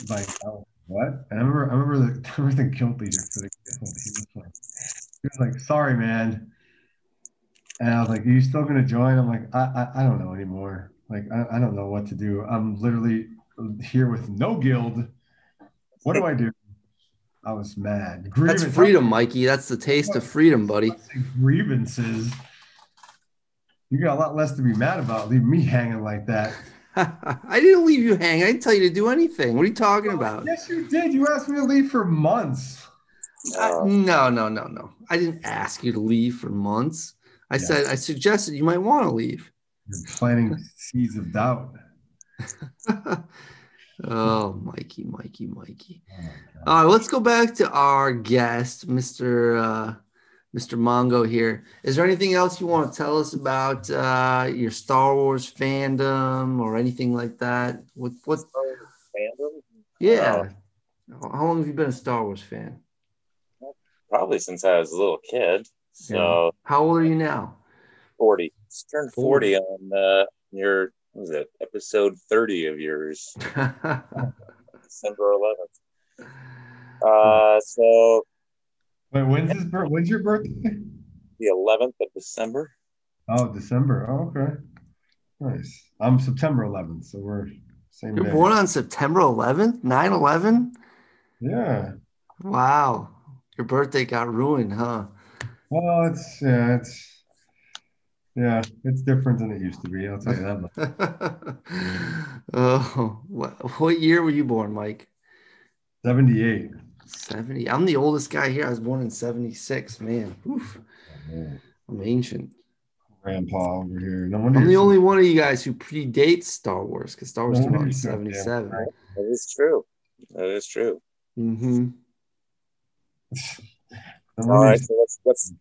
like, oh, what? And I remember, I remember the, I remember the guild leader for the guild. He was like, he was like, sorry, man. And I was like, are you still gonna join? I'm like, I, I, I don't know anymore. Like, I, I don't know what to do. I'm literally here with no guild. What do I do? I was mad. That's freedom, Mikey. That's the taste of freedom, buddy. Grievances. You got a lot less to be mad about. Leave me hanging like that. I didn't leave you hanging. I didn't tell you to do anything. What are you talking about? Yes, you did. You asked me to leave for months. Uh, no, no, no, no. I didn't ask you to leave for months. I Yeah. said I suggested you might want to leave. You're planting seeds of doubt. oh, Mikey, Mikey, Mikey. Oh. All right, let's go back to our guest, Mr. Uh, Mr. Mongo here. Is there anything else you want to tell us about uh, your Star Wars fandom or anything like that? What what fandom? yeah. How long have you been a Star Wars fan? Probably since I was a little kid. So How old are you now? 40. Just turned 40 on uh, your, what was it, episode 30 of yours, December 11th. Uh, so Wait, when's his birth? When's your birthday? the 11th of December. Oh, December. Oh, okay. Nice. I'm September 11th, so we're same You're day. born on September 11th, 9 11? Yeah. Wow. Your birthday got ruined, huh? Well, it's yeah, it's yeah, it's different than it used to be. I'll tell you that. much. oh, what, what year were you born, Mike? 78. 70. I'm the oldest guy here. I was born in 76. Man, Oof. I'm ancient. Grandpa over here. No wonder I'm the only one of you guys who predates Star Wars because Star Wars No came out in you're so damn 77. right. That is true. That is true. Mm-hmm. no All wonder right. you're- So let's, let's,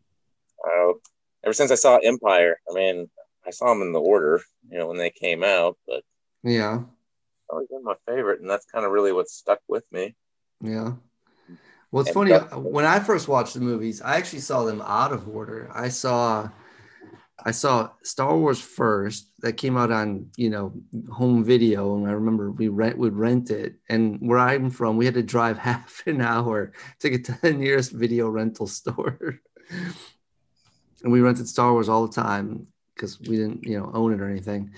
uh, ever since I saw Empire, I mean, I saw them in the order, you know, when they came out, but Yeah. always been my favorite. And that's kind of really what stuck with me. Yeah. Well, it's And funny. that- uh, When I first watched the movies, I actually saw them out of order. I saw, I saw Star Wars first. That came out on you know home video, and I remember we rent would rent it. And where I'm from, we had to drive half an hour to get to the nearest video rental store. and we rented Star Wars all the time because we didn't you know own it or anything.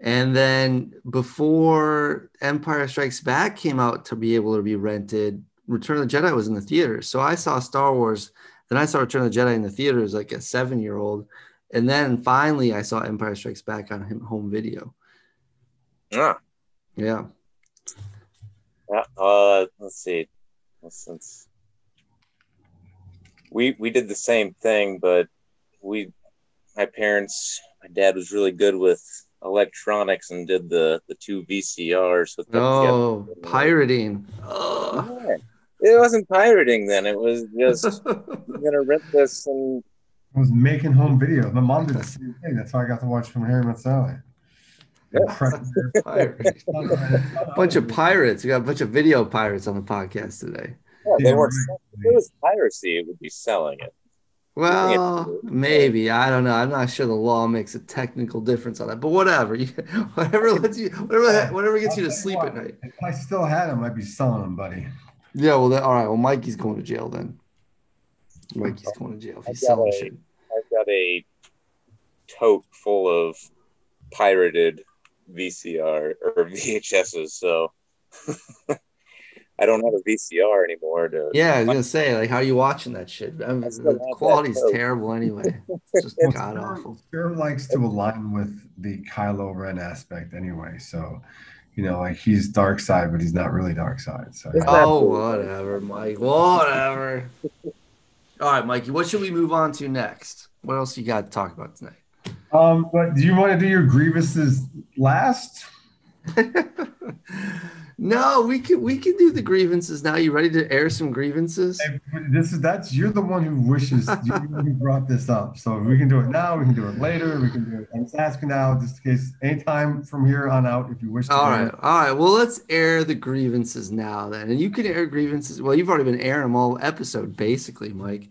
And then before Empire Strikes Back came out to be able to be rented, Return of the Jedi was in the theaters. So I saw Star Wars, then I saw Return of the Jedi in the theaters like a seven year old. And then finally I saw Empire Strikes Back on home video. Ah, Yeah. yeah. Uh, let's see. Since we we did the same thing, but we, my parents, my dad was really good with electronics and did the the two VCRs. With them Oh, together. pirating. Oh. Yeah. It wasn't pirating then. It was just I'm gonna rent this and I was making home videos. My mom did the same thing. That's how I got to watch from Harry Met Sally. Yeah. Bunch of pirates. We got a bunch of video pirates on the podcast today. yeah, they Yeah, weren't. right. If it was piracy, it would be selling it. Well, maybe I don't know. I'm not sure the law makes a technical difference on that, but whatever. You, whatever lets you, whatever, whatever gets you to sleep what, at night. If I still had them, I'd be selling them, buddy. Yeah. Well, then, all right. Well, Mikey's going to jail then. Mikey's going to jail if he's selling a- shit. I've got a tote full of pirated VCR or VHSs. So I don't have a VCR anymore. To Yeah, I was gonna say, like, how are you watching that shit? I mean, the quality's terrible anyway. It's just Well, god awful. Sturm likes to align with the Kylo Ren aspect anyway. So, you know, like he's dark side, but he's not really dark side. So yeah. Oh, whatever, Mike. Whatever. All right, Mikey. What should we move on to next? What else you got to talk about tonight? Um, but do you want to do your grievances last? No, we can we can do the grievances now. You ready to air some grievances? This is that's you're the one who wishes you brought this up. So we can do it now. We can do it later. We can do it. I'm just asking now, just in case, anytime from here on out, if you wish to. All right, all right. Well, let's air the grievances now then, and you can air grievances. Well, you've already been airing them all episode, basically, Mike.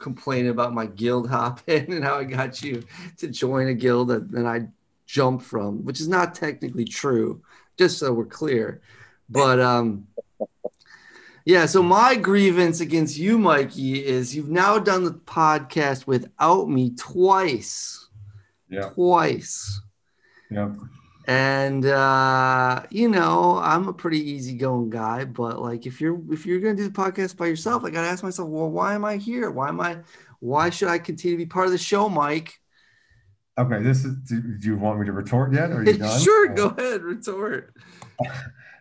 Complaining about my guild hopping and how I got you to join a guild that then I jumped from, which is not technically true. Just so we're clear, but um, yeah. So my grievance against you, Mikey, is you've now done the podcast without me twice. Yeah. Twice. Yeah. and uh you know i'm a pretty easygoing guy but like if you're if you're gonna do the podcast by yourself i gotta ask myself well why am i here why am i why should i continue to be part of the show mike Okay. This is. Do, do you want me to retort yet? Or are you done? sure go ahead retort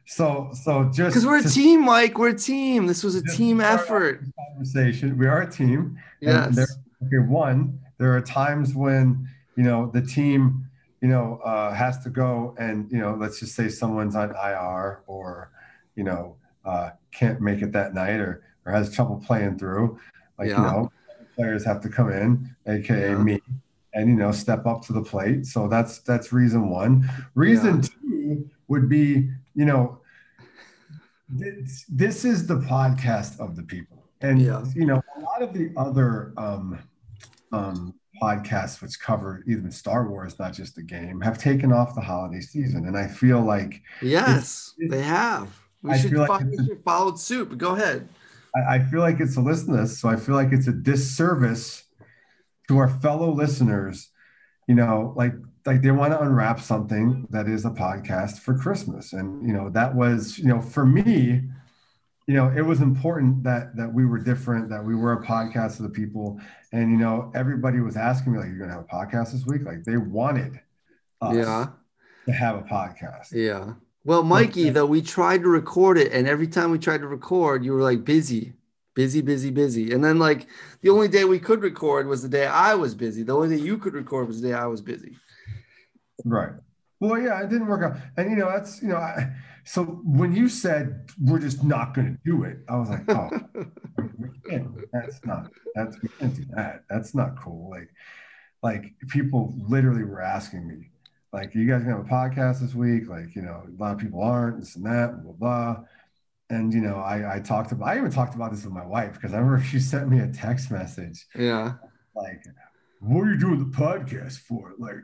So so just because we're a team mike we're a team this was a team to start off effort Conversation. We are a team. Yes there, okay, one, there are times when, you know, the team, you know, uh, has to go and, you know, let's just say someone's on IR or, you know, uh, can't make it that night or, or has trouble playing through. Like, Yeah. you know, players have to come in, AKA Yeah. me, and, you know, step up to the plate. So that's, that's reason one. Reason two would be, you know, this, this is the podcast of the people. And, Yeah. you know, a lot of the other um, um, podcasts which cover even Star Wars, not just the game, have taken off the holiday season. And I feel like yes it's- they have we I should, feel like we should follow suit but go ahead I, I feel like it's a listeners, so I feel like it's a disservice to our fellow listeners. You know, like like they want to unwrap something that is a podcast for Christmas, and you know that was you know for me, you know it was important that that we were different, that we were a podcast of the people, and you know everybody was asking me like, "You're gonna have a podcast this week?" Like they wanted us yeah to have a podcast. Yeah. Well, Mikey, uh, though, we tried to record it, and every time we tried to record, you were like busy, busy, busy, busy. And then, like, the only day we could record was the day I was busy. The only day you could record was the day I was busy. Right. Well, yeah, it didn't work out. And, you know, that's, you know, I, so when you said we're just not going to do it, I was like, oh, we can't, that's not, that's, we can't do that. That's not cool. Like, like people literally were asking me, like, you guys gonna have a podcast this week? Like, you know, a lot of people aren't, this and that, blah, blah, blah. And, you know, I, I talked about, I even talked about this with my wife because I remember she sent me a text message Yeah. like, what are you doing the podcast for? Like,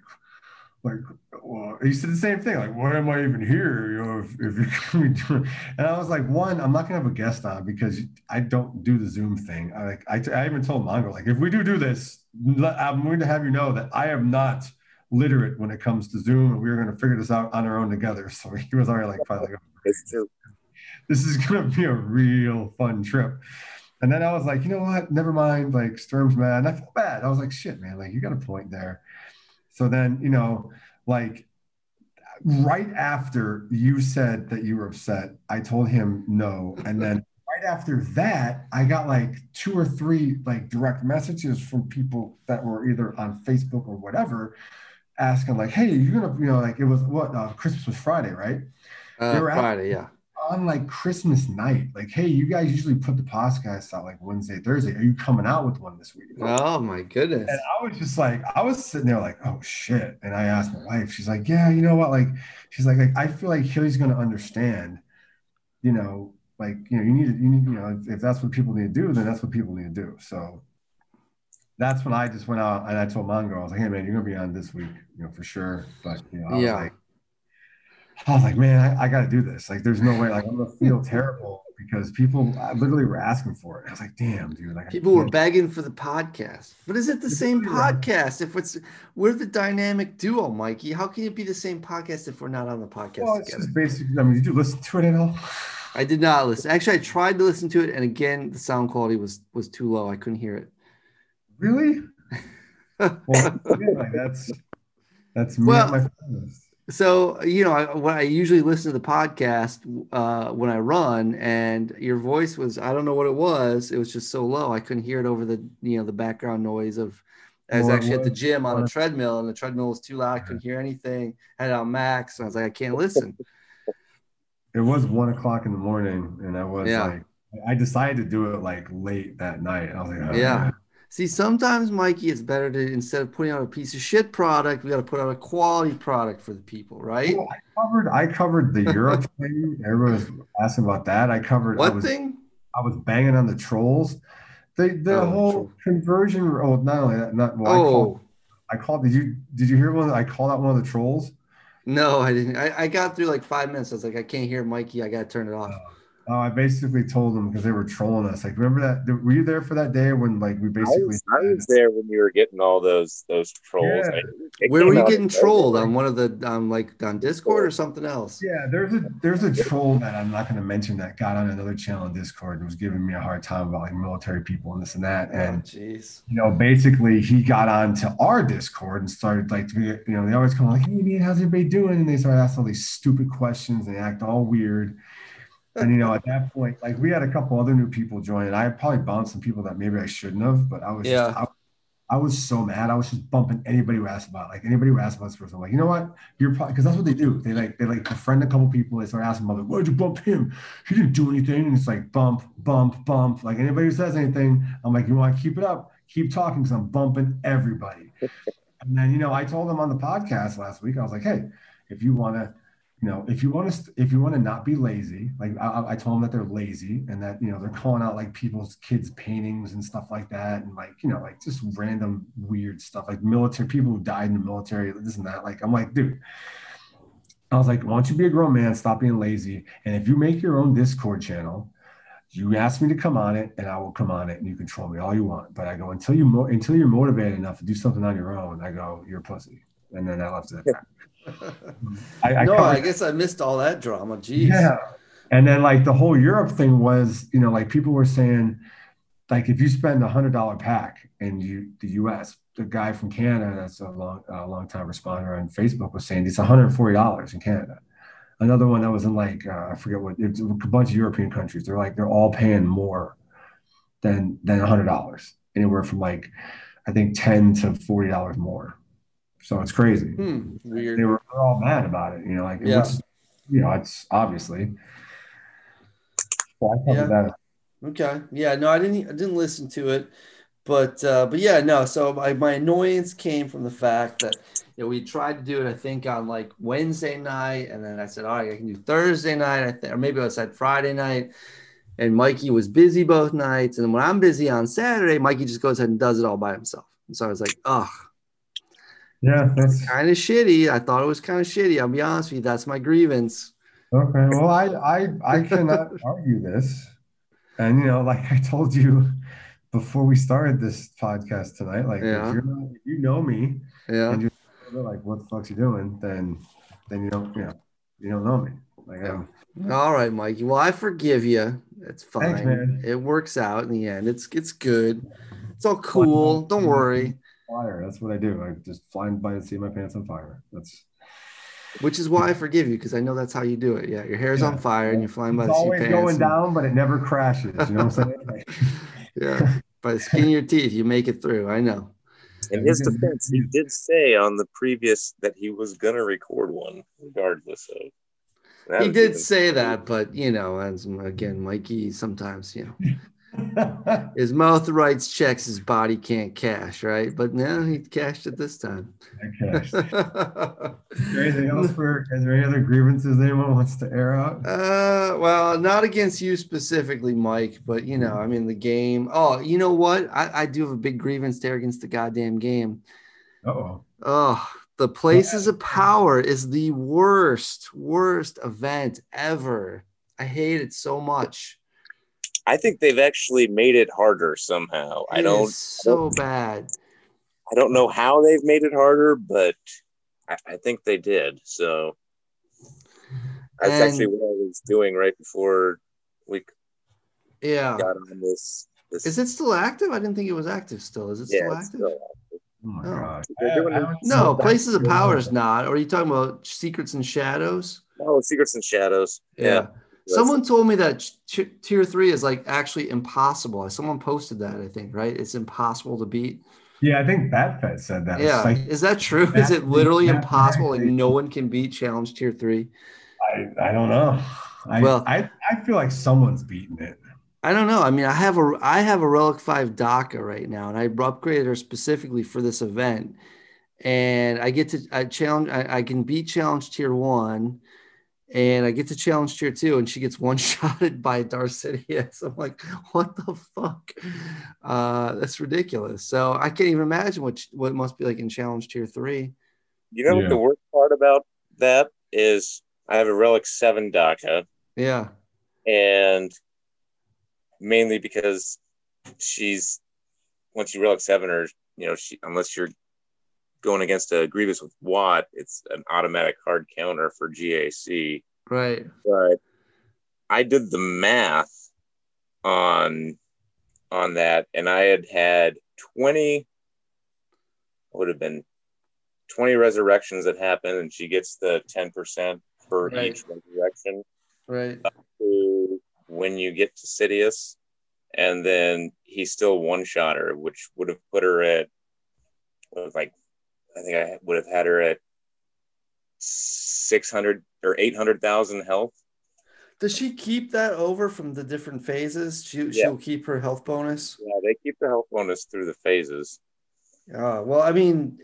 like, well, he said the same thing. Like, why am I even here? You know, if, if you're gonna be doing, and I was like, one, I'm not gonna have a guest on because I don't do the Zoom thing. I like, I, I even told Mongo, like, if we do do this, I'm going to have you know that I am not literate when it comes to Zoom, and we are going to figure this out on our own together. So he was already like, probably like, It's true. This is gonna be a real fun trip. And then I was like, you know what? Never mind. Like Sturm's mad. And I felt bad. I was like, shit, man, like you got a point there. So then, you know, like right after you said that you were upset, I told him no. And then right after that, I got like two or three like direct messages from people that were either on Facebook or whatever asking like, hey, you're gonna, you know, like it was what uh, Christmas was Friday, right? Uh, Friday. Yeah. On like Christmas night, like, hey, you guys usually put the podcast out like Wednesday, Thursday. Are you coming out with one this week? Oh, my goodness. And I was just like, I was sitting there like, oh shit. And I asked my wife, she's like, yeah, you know what? Like, she's like, like I feel like Hilly's gonna understand, you know, like, you know, you need to, you need, you know, if, if that's what people need to do, then that's what people need to do. So that's when I just went out and I told Mongo, I was like, hey man, you're gonna be on this week, you know, for sure. But you know, I was Yeah. like, I was like, man, I, I got to do this. Like, there's no way. Like, I'm gonna hmm. feel terrible because people literally were asking for it. I was like, damn, dude. Like, people were begging for the podcast. But is it the same podcast? If it's we're the dynamic duo, Mikey, how can it be the same podcast if we're not on the podcast well, it's together? Just basically, I mean, did you listen to it at all? I did not listen. Actually, I tried to listen to it, and again, the sound quality was was too low. I couldn't hear it. Really? well, yeah, that's that's me well, my so you know, I, when I usually listen to the podcast uh, when I run, and your voice was I don't know what it was. It was just so low I couldn't hear it over the you know the background noise of. I was actually at the gym on a treadmill, and the treadmill was too loud. I couldn't hear anything. I Had it on max, and I was like, I can't listen. It was one o'clock in the morning, and I was yeah. like, I decided to do it like late that night. I was like, oh, yeah. Man. See, sometimes, Mikey, it's better to instead of putting out a piece of shit product, we got to put out a quality product for the people, right? Well, I covered, I covered the Europe thing. Everyone was asking about that. I covered what I was, thing? I was banging on the trolls. The the oh, whole true. conversion. Oh, not only that, not well, oh. I called, I called. Did you did you hear one? I called out one of the trolls. No, I didn't. I, I got through like five minutes. I was like, I can't hear Mikey. I got to turn it off. Uh, Oh, I basically told them because they were trolling us. Like, remember that? Were you there for that day when, like, we basically? I was, I was there when you were getting all those those trolls. Yeah. I, Where were you getting trolled on one of the um like on Discord or something else? Yeah, there's a there's a troll that I'm not going to mention that got on another channel on Discord and was giving me a hard time about like military people and this and that. Oh, and jeez, you know, basically he got onto our Discord and started like, you know, they always come like, hey man, how's everybody doing? And they start asking all these stupid questions. And they act all weird and you know, at that point, like we had a couple other new people join. And I probably bounced some people that maybe I shouldn't have, but I was yeah. Just, I, I, was so mad. I was just bumping anybody who asked about, like anybody who asked about this person. I'm like, you know what? You're probably because that's what they do. They like they like befriend a couple people. They start asking about like, why'd you bump him? He didn't do anything. And it's like bump, bump, bump. Like anybody who says anything, I'm like, you want to keep it up, keep talking because I'm bumping everybody. and then you know, I told them on the podcast last week, I was like, hey, if you want to you know, if you want to, if you want to not be lazy, like I, I told them that they're lazy and that, you know, they're calling out like people's kids' paintings and stuff like that. And like, you know, like just random weird stuff, like military people who died in the military, this and that. Like, I'm like, dude, I was like, why don't you be a grown man, stop being lazy. And if you make your own Discord channel, you ask me to come on it and I will come on it and you control me all you want. But I go, until you, mo- until you're motivated enough to do something on your own, I go, you're a pussy. And then I left it. I, I no, covered, I guess I missed all that drama. Jeez. Yeah. And then like the whole Europe thing was, you know, like people were saying, like if you spend a hundred dollar pack in you, the U.S., the guy from Canada, that's a long, a long time responder on Facebook was saying it's one hundred forty dollars in Canada. Another one that was in like uh, I forget what it's a bunch of European countries. They're like they're all paying more than than a hundred dollars, anywhere from like I think ten to forty dollars more. So it's crazy. Hmm, weird. They were all mad about it, you know, like, yeah. Which, you know, it's obviously. So yeah. Okay. Yeah. No, I didn't. I didn't listen to it, but uh, but yeah, no. So my, my annoyance came from the fact that you know we tried to do it. I think on like Wednesday night, and then I said, all right, I can do Thursday night. I think, or maybe I said Friday night. And Mikey was busy both nights, and when I'm busy on Saturday, Mikey just goes ahead and does it all by himself. And so I was like, oh, yeah, that's kind of shitty. I thought it was kind of shitty. I'll be honest with you. That's my grievance. Okay. Well, I I I cannot argue this. And you know, like I told you before we started this podcast tonight, like yeah. if, you're not, if you know me, yeah, and you're like, what the fuck's you doing? Then then you don't, you know, you don't know me. Like yeah. All right, Mikey. Well, I forgive you. It's fine. Thanks, it works out in the end. It's it's good. It's all cool. Don't worry fire. That's what I do. I just fly by and see my pants on fire. That's which is why I forgive you because I know that's how you do it. Yeah, your hair's yeah. on fire and you're flying by it's the seat pants. going and... down, but it never crashes. You know what I'm saying? yeah, by the skin of your teeth, you make it through. I know. In his defense, he did say on the previous that he was gonna record one, regardless of. That he did say that, but you know, as again, Mikey sometimes, you know, his mouth writes checks his body can't cash, right? But now he cashed it this time. is there anything else for is there any other grievances anyone wants to air out? Uh well, not against you specifically, Mike, but you know, I mean the game. Oh, you know what? I, I do have a big grievance there against the goddamn game. oh. Oh, The Places of Power is the worst, worst event ever. I hate it so much. I think they've actually made it harder somehow. I don't is so bad. I don't know how they've made it harder, but I, I think they did. So that's And- actually what I was doing right before we Yeah. got on this. this Is it still active? I didn't think it was active still. Is it yeah, still it's active? still- Oh my Oh. god. I- I No, Places of Power is not. Or are you talking about Secrets and Shadows? Oh, Secrets and Shadows. Yeah. That's- Someone told me that t- tier three is like actually impossible. Someone posted that, I think, right? It's impossible to beat. Yeah, I think Batfet said that. Yeah. like, Is that true? Is it literally that- impossible? Like no one can beat challenge tier three? I, I don't know. I, Well- I I feel like someone's beaten it. I don't know. I mean, I have a I have a Relic 5 Daka right now, and I upgraded her specifically for this event. And I get to I challenge I, I can beat challenge tier one, and I get to challenge tier two, and she gets one shotted by Darth Sidious. I'm like, what the fuck? Uh, that's ridiculous. So I can't even imagine what what it must be like in challenge tier three. You know what the worst part about that is? I have a Relic 7 Daka, Yeah. and mainly because she's once you Relic 7 or you know, she unless you're going against a Grievous with Wat, it's an automatic hard counter for GAC. Right. But I did the math on on that, and I had had 20 would have been 20 resurrections that happened, and she gets the 10% for Right. each resurrection Right. to when you get to Sidious, and then he still one shot her, which would have put her at like I think I would have had her at 600 or 800,000 health. Does she keep that over from the different phases? She, Yeah. She'll keep her health bonus. Yeah, they keep the health bonus through the phases. Uh, well, I mean,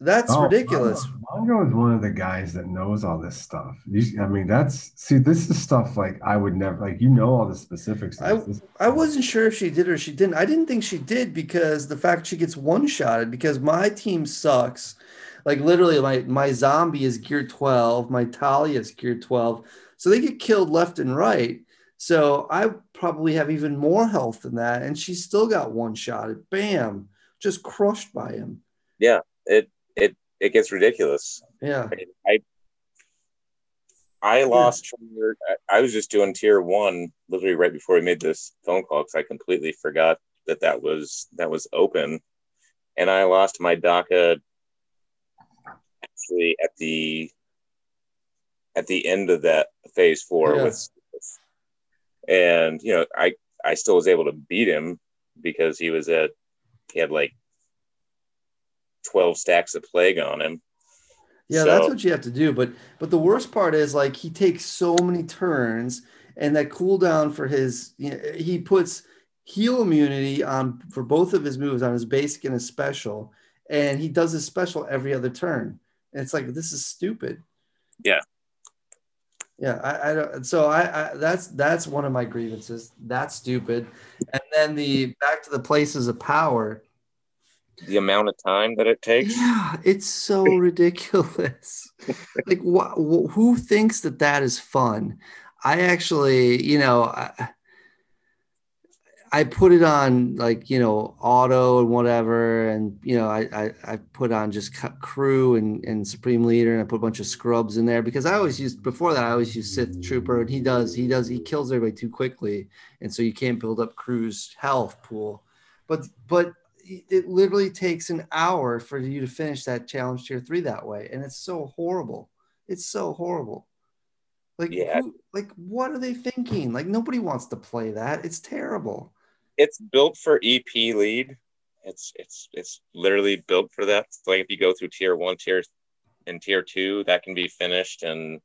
that's Oh, ridiculous. Mongo, Mongo is one of the guys that knows all this stuff. You- I mean, that's see, this is stuff like I would never like. You know all the specifics. I- I wasn't sure if she did or she didn't. I didn't think she did because the fact she gets one shotted because my team sucks. Like literally, my my zombie is gear 12, my Talia is gear 12. So they get killed left and right. So I probably have even more health than that. And she still got one shotted. Bam. Just crushed by him. Yeah, it it it gets ridiculous. Yeah. I I lost. I I was just doing tier one literally right before we made this phone call because I completely forgot that that was that was open, and I lost my Daka actually at the at the end of that phase four Yeah. with, and you know I I still was able to beat him because he was at he had like twelve stacks of plague on him. Yeah, that's what you have to do. But but the worst part is like he takes so many turns, and that cooldown for his you know, he puts heal immunity on for both of his moves on his basic and his special, and he does his special every other turn. And it's like this is stupid. Yeah. Yeah, I, I don't. So I, I that's that's one of my grievances. That's stupid. And then the back to the places of power. The amount of time that it takes. Yeah, it's so ridiculous. like, wh- wh- who thinks that that is fun? I actually, you know, I, I put it on like you know auto and whatever, and you know, I I, I put on just crew and, and supreme leader, and I put a bunch of scrubs in there because I always used before that I always used Sith trooper, and he does he does he kills everybody too quickly, and so you can't build up crew's health pool, but but it literally takes an hour for you to finish that challenge tier three that way, and it's so horrible. It's so horrible. Like, Yeah. who, like, what are they thinking? Like, nobody wants to play that. It's terrible. It's built for EP lead. It's it's it's literally built for that. It's like if you go through tier one, tier and tier two, that can be finished in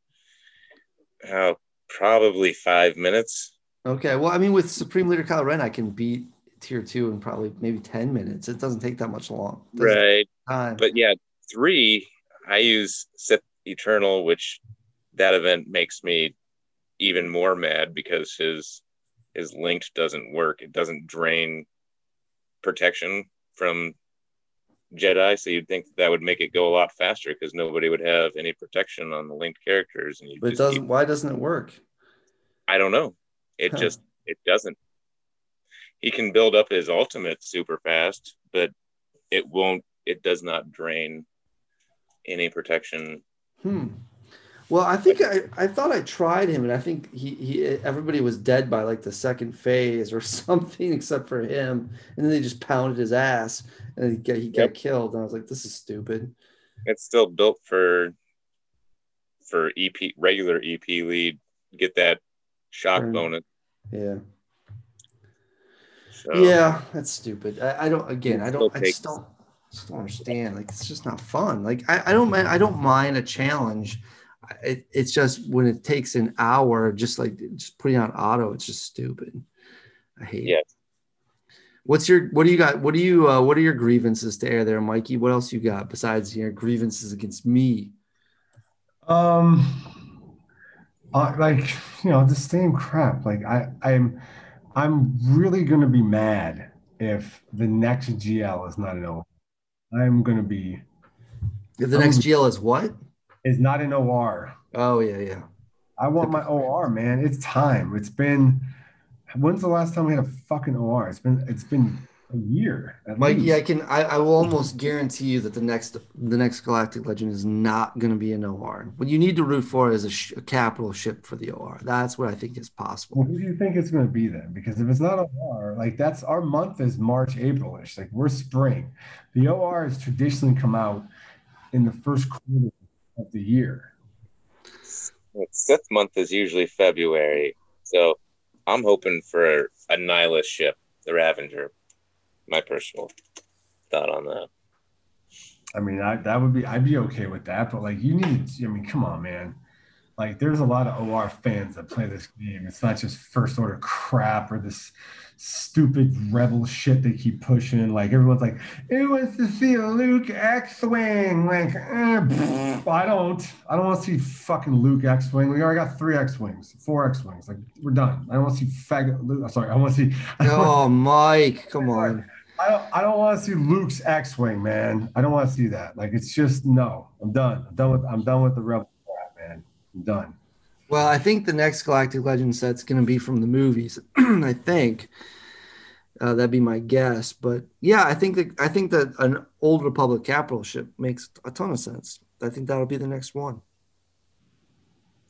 uh, probably five minutes. Okay. Well, I mean, with Supreme Leader Kylo Ren, I can beat tier two in probably maybe 10 minutes. It doesn't take that much long. It doesn't take Right. Time. But yeah, three, I use Sith Eternal, which that event makes me even more mad because his his linked doesn't work. It doesn't drain protection from Jedi, so you'd think that, that would make it go a lot faster because nobody would have any protection on the linked characters. And you But it doesn't. keep- Why doesn't it work? I don't know. It Huh. just it doesn't. He can build up his ultimate super fast, but it won't. It does not drain any protection. Hmm. Well, I think I, I thought I tried him, and I think he, he everybody was dead by like the second phase or something, except for him. And then they just pounded his ass, and he got, he got Yep. killed. And I was like, this is stupid. It's still built for for EP regular EP lead. Get that shock bonus. Yeah. So, Yeah, that's stupid. I, I don't. Again, I don't. I just don't. Just don't understand. Like it's just not fun. Like I, I don't. mind- I don't mind a challenge. It, it's just when it takes an hour, just like just putting on auto, it's just stupid. I hate. it. What's your? What do you got? What do you? Uh, what are your grievances to air there, Mikey? What else you got besides your grievances against me? Um, uh, like you know, the same crap. Like I, I'm, I'm really gonna be mad if the next GL is not an O. I'm gonna be The next Um, GL is what? is not an OR. Oh yeah, yeah. I want my OR, man. It's time. It's been. When's the last time we had a fucking OR? It's been. It's been a year. At Mikey, least. I can. I, I will almost guarantee you that the next the next Galactic Legend is not going to be an OR. What you need to root for is a, sh- a capital ship for the OR. That's what I think is Well, possible. who do you think it's going to be then? Because if it's not OR, like that's our month is March, April-ish. Like we're spring. The OR has traditionally come out in the first quarter of the year. Its fifth month is usually February, so I'm hoping for a Nihilus ship, the Ravager. My personal thought on that. I mean, I, that would be I'd be okay with that, but like you need. I mean, come on, man. Like there's a lot of OR fans that play this game. It's not just first order crap or this stupid rebel shit they keep pushing. Like everyone's like, it wants to see a Luke X-wing. Like, eh, pfft, I don't. I don't want to see fucking Luke X-wing. We already got three X-wings, four X-wings. Like we're done. I don't want to see faggot Luke. Sorry, I want to see. Oh, Mike, come on. I don't, I don't want to see Luke's X-wing, man. I don't want to see that. Like it's just no. I'm done. I'm done with. I'm done with the rebel crap, man. I'm done. Well, I think the next Galactic Legend set's going to be from the movies. I think uh, that'd be my guess. But yeah, I think that I think that an old Republic capital ship makes a ton of sense. I think that'll be the next one.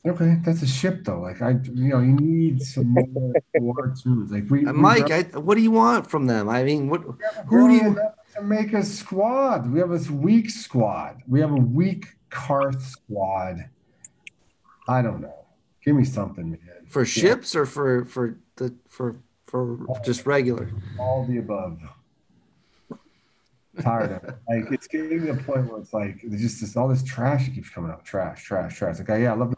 Okay, that's a ship though. Like I, you know, you need some more war toons. Like we, Uh, we Mike, I, what do you want from them? I mean, what? who do you- to make a squad? We have a weak squad. We have a weak Carth squad. I don't know. Give me something, man. For ships or for for the for for just regular? all the above. Tired of it. Like it's getting to the point where it's like there's just this all this trash keeps coming out. Trash, trash, trash. Like yeah, I love the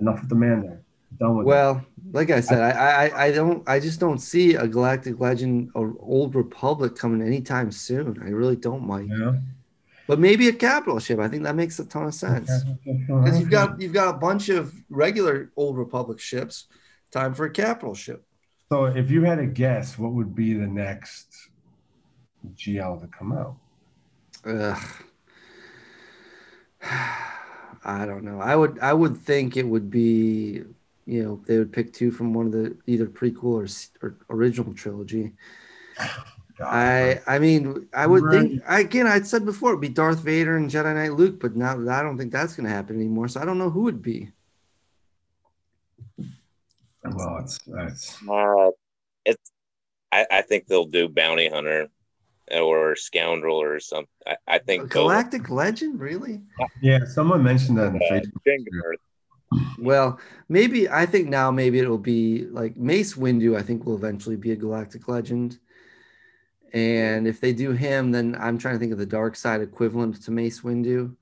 enough with the man there. Done with it. Well, like I said, I, I I don't I just don't see a Galactic Legend or Old Republic coming anytime soon. I really don't, Mike. Yeah. But maybe a capital ship. I think that makes a ton of sense. Because uh-huh. you've got you've got a bunch of regular Old Republic ships. Time for a capital ship. So if you had to guess, what would be the next GL to come out? Ugh. I don't know. I would I would think it would be you know they would pick two from one of the either prequel or, or original trilogy. God, I I mean I would Right. think again I said before it'd be Darth Vader and Jedi Knight Luke, but now I don't think that's going to happen anymore. So I don't know who it'd be. well, it's it's Uh, it's. I, I think they'll do bounty hunter or scoundrel or something. I think they'll- Galactic Legend, really? yeah. Someone mentioned that in uh, Facebook. Jengar. Well, maybe I think now maybe it'll be like Mace Windu. I think will eventually be a Galactic Legend, and if they do him, then I'm trying to think of the dark side equivalent to Mace Windu.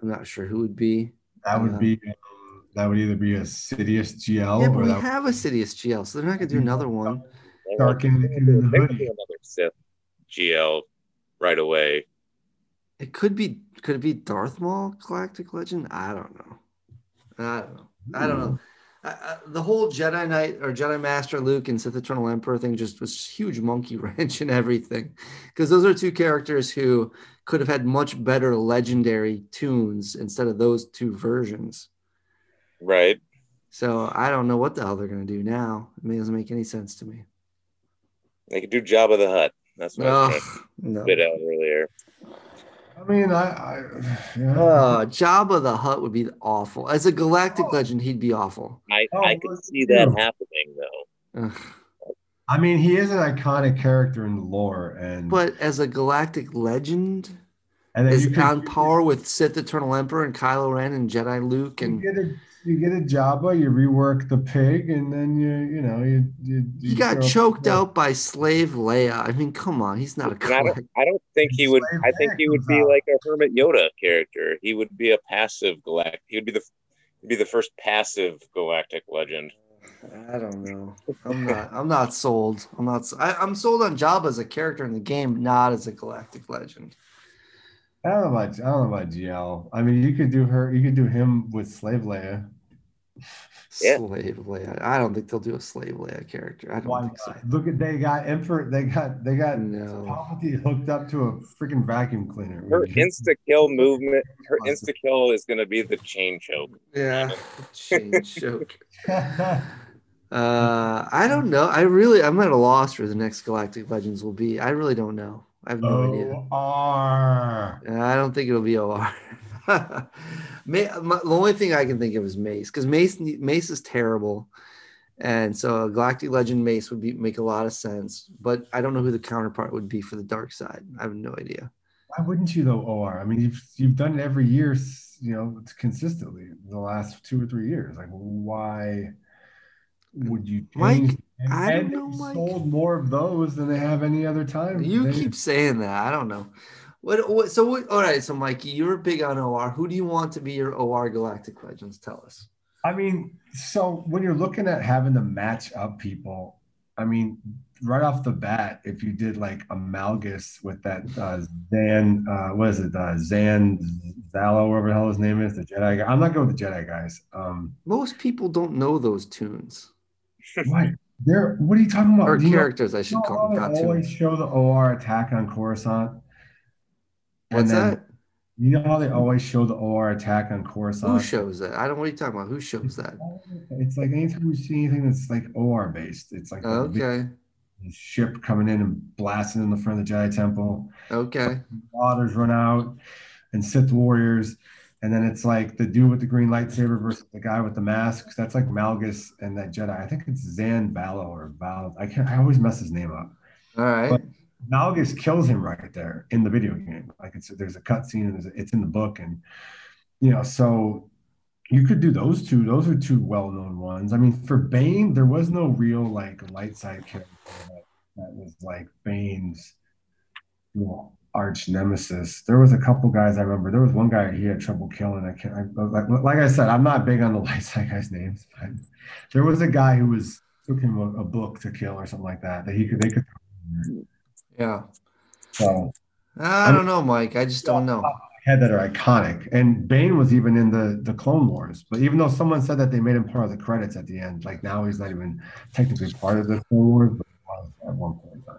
I'm not sure who would be. That would Yeah. be um, that would either be a Sidious GL yeah, or but we that have a Sidious GL, so they're not going to do another one. Dark Anakin in the hoodie. another Sith GL right away. It could be. Could it be Darth Maul Galactic Legend? I don't know. I don't know. I don't know. uh, the whole Jedi Knight or Jedi Master Luke and Sith Eternal Emperor thing just was huge monkey wrench and everything, because those are two characters who could have had much better legendary toons instead of those two versions. Right. So I don't know what the hell they're gonna do now. It doesn't make any sense to me. They could do Jabba the Hutt. That's what I was no. to spit out earlier. I mean, I, I yeah. Uh, Jabba the Hutt would be awful. As a galactic legend, he'd be awful. I, Oh, I could see that you. happening though. I mean, he is an iconic character in the lore, and But as a galactic legend, and then is you could- on par with Sith Eternal Emperor and Kylo Ren and Jedi Luke and get a you get a Jabba, you rework the pig, and then you you know you you, he got choked out by slave Leia. I mean, come on, he's not a. I don't. I don't think he would. Slave I think Leia he would be out. like a Hermit Yoda character. He would be a passive galactic. He would be the he'd be the first passive galactic legend. I don't know. I'm not. I'm not sold. I'm not. I, I'm sold on Jabba as a character in the game, not as a galactic legend. I don't know about I don't know about GL. I mean, you could do her. You could do him with Slave Leia. Yeah. Slave Leia. I don't think they'll do a slave Leia character. I don't Why think so. Look at they got Emperor. They got they got No. Palpatine hooked up to a freaking vacuum cleaner. Her insta kill movement. Her insta kill is going to be the chain choke. Yeah. chain choke. Uh, I don't know. I really, I'm at a loss for the next Galactic Legends will be. I really don't know. I have no idea. OR. I don't think it'll be OR. May, my, the only thing I can think of is Mace because Mace Mace is terrible, and so a Galactic Legend Mace would be make a lot of sense. But I don't know who the counterpart would be for the dark side. I have no idea. Why wouldn't you though, OR? I mean, you've you've done it every year, you know, consistently the last two or three years. Like, why would you Mike, change? And, I don't know, Mike. sold more of those than they have any other time. You They- keep saying that. I don't know. What, what so what, all right, so Mikey, you're big on OR. Who do you want to be your OR Galactic Legends? Tell us. I mean, so when you're looking at having to match up people, I mean, right off the bat, if you did like a Malgus with that uh, Zan, uh, what is it, uh, Zan Zalo, whatever the hell his name is, the Jedi guy. I'm not going with the Jedi guys. Um, Most people don't know those toons what? They're, what are you talking about? or you know- characters. I should call them how not they always show the OR attack on Coruscant? And What's then- that? You know how they always show the OR attack on Coruscant? Who shows that? I don't. What are you talking about? Who shows that? It's like anytime you see anything that's like OR based, it's like a Okay. ship coming in and blasting in the front of the Jedi Temple. Okay. Waters run out and Sith warriors. And then it's like the dude with the green lightsaber versus the guy with the mask. That's like Malgus and that Jedi. I think it's Zan Valo or Val. I can't. I always mess his name up. All right. But- Malgus kills him right there in the video game. Like it's there's a cutscene and a, it's in the book, and you know, so you could do those two. Those are two well-known ones. I mean, for Bane, there was no real like light side character that, that was like Bane's you know, arch nemesis. There was a couple guys I remember. There was one guy he had trouble killing. I can't. I, like, like I said, I'm not big on the light side guys' names, but there was a guy who was took him a, a book to kill or something like that. That he could they could. Yeah. So I don't know, Mike. I just don't know. had that are iconic. And Bane was even in the the Clone Wars. But even though someone said that they made him part of the credits at the end, like now he's not even technically part of the Clone Wars, but at one point in time.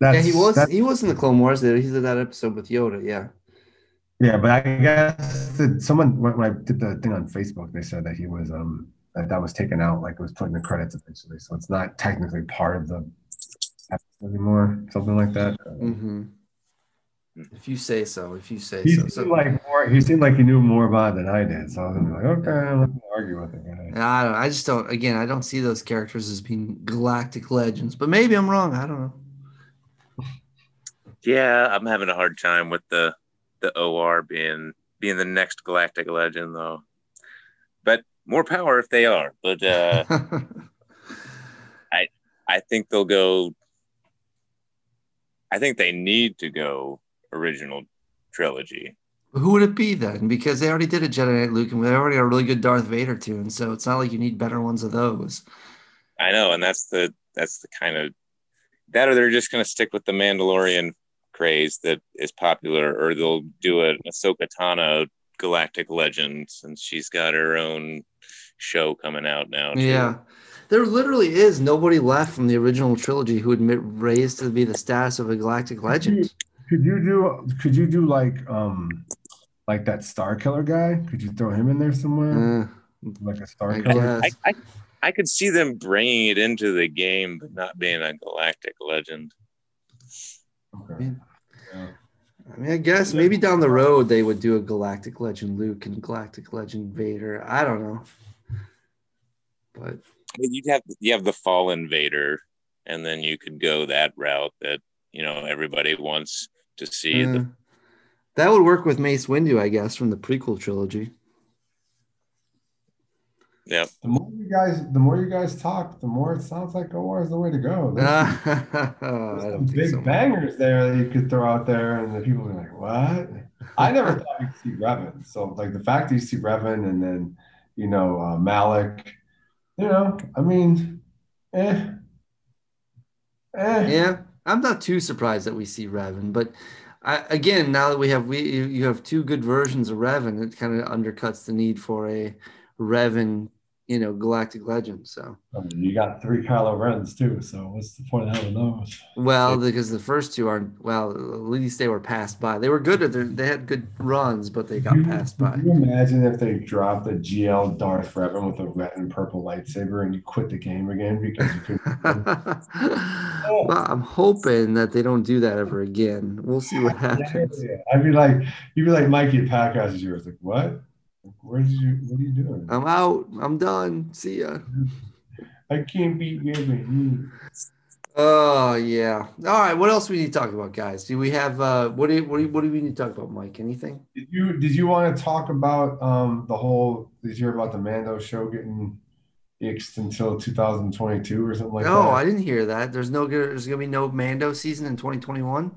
That's, Yeah, he was. He was in the Clone Wars. He's in that episode with Yoda. Yeah. yeah, but I guess that someone when, when I did the thing on Facebook, they said that he was um that that was taken out, like it was put in the credits eventually. So it's not technically part of the episode anymore, something like that. hmm If you say so. If you say He so. seemed so like more. He seemed like he knew more about it than I did. So I was like, okay, I'm not argue with it. guy. I don't. I just don't. Again, I don't see those characters as being galactic legends. But maybe I'm wrong. I don't know. Yeah, I'm having a hard time with the the OR being being the next galactic legend though. But more power if they are. But uh I think they'll go I think they need to go original trilogy. Who would it be then? Because they already did a Jedi Knight Luke, and they already got a really good Darth Vader toon. So it's not like you need better ones of those. I know, and that's the that's the kind of that or they're just gonna stick with the Mandalorian craze that is popular, or they'll do a Ahsoka Tano Galactic Legend since she's got her own show coming out now. too. Yeah. There literally is nobody left from the original trilogy who would admit raised to be the status of a galactic legend. Could you do? Could you do like um, like that Star Killer guy? Could you throw him in there somewhere? Uh, like a Star I Killer? guess. I, I I could see them bringing it into the game, but not being a Galactic Legend. Okay. Yeah. I mean, I guess maybe down the road they would do a galactic legend Luke and galactic legend Vader. I don't know. But you'd have you have the Fallen Vader, and then you could go that route that you know everybody wants to see. uh, The, that would work with Mace Windu, I guess, from the prequel trilogy. yeah, The more you guys, the more you guys talk, the more it sounds like OR is the way to go. There's there's some big so. bangers there that you could throw out there, and the people are like, "What?" I never thought you'd see Revan. So, like the fact that you see Revan, and then you know uh, Malak, you know, I mean, eh, eh. Yeah, I'm not too surprised that we see Revan, but I, again, now that we have we you have two good versions of Revan, it kind of undercuts the need for a Revan, you know, galactic legend. So, I mean, you got three Kylo Rens too. So, what's the point of having those? well, because the first two aren't well, at least they were passed by. They were good at their, they had good runs, but they got you- passed by. Could you imagine if they dropped a GL Darth Revan with a red and purple lightsaber and you quit the game again because you couldn't? well, I'm hoping that they don't do that ever again. We'll see what happens. Yeah, I'd be like, you'd be like Mikey Packhouse is yours. Like, what? Where did you? What are you doing? I'm out. I'm done. See ya. I can't beat Revan. Oh yeah. All right. What else we need to talk about, guys? Do we have uh what do you, what do you, what do we need to talk about, Mike? Anything? Did you did you want to talk about um the whole? Did you hear about the Mando show getting ixed until 2022 or something like no, that? No, I didn't hear that. There's no good. There's gonna be no Mando season in 2021.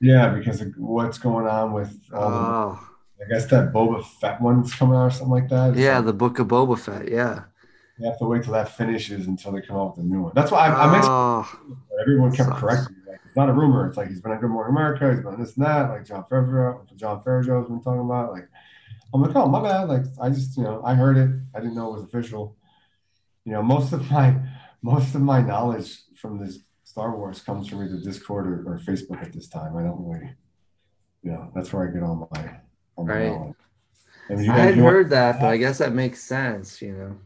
Yeah, because of what's going on with Oh I guess that Boba Fett one's coming out or something like that. It's yeah, like- the Book of Boba Fett. Yeah. You have to wait till that finishes until they come out with a new one. That's why I, I mentioned Oh, everyone kept Sucks. correcting me. Like, it's not a rumor. It's like he's been on Good Morning America. He's been on this and that. Like Jon Favreau, Jon Favreau's been talking about. Like I'm like, oh my bad. Like I just you know I heard it. I didn't know it was official. You know most of my most of my knowledge from this Star Wars comes from either Discord or, or Facebook at this time. I don't really, you know, that's where I get all my Oh, right. knowledge. And you I hadn't know- heard that, but I guess that makes sense. You know,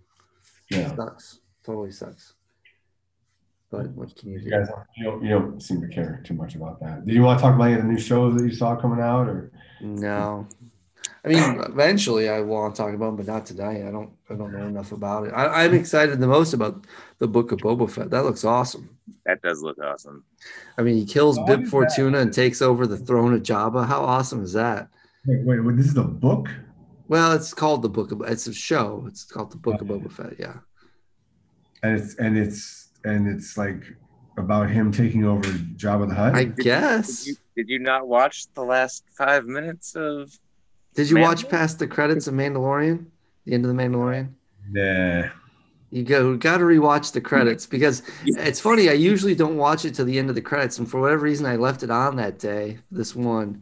Yeah. sucks. Totally sucks. But what can you You do? guys don't, you don't, you don't seem to care too much about that. Do you want to talk about any of the new shows that you saw coming out, or No. I mean, eventually I want to talk about, it, but not today. I don't. I don't know enough about it. I, I'm excited the most about the Book of Boba Fett. That looks awesome. that does look awesome. I mean, he kills Why Bib is that? Fortuna and takes over the throne of Jabba. How awesome is that? Wait, wait, wait this is a book? Well, it's called the Book of. It's a show. It's called the Book of Boba Fett. Yeah. And it's and it's and it's like about him taking over Jabba the Hutt. I Did guess. you, did you not watch the last five minutes of? Did you watch past the credits of Mandalorian? The end of the Mandalorian. nah. You go got to rewatch the credits because it's funny. I usually don't watch it to the end of the credits, and for whatever reason, I left it on that day. This one,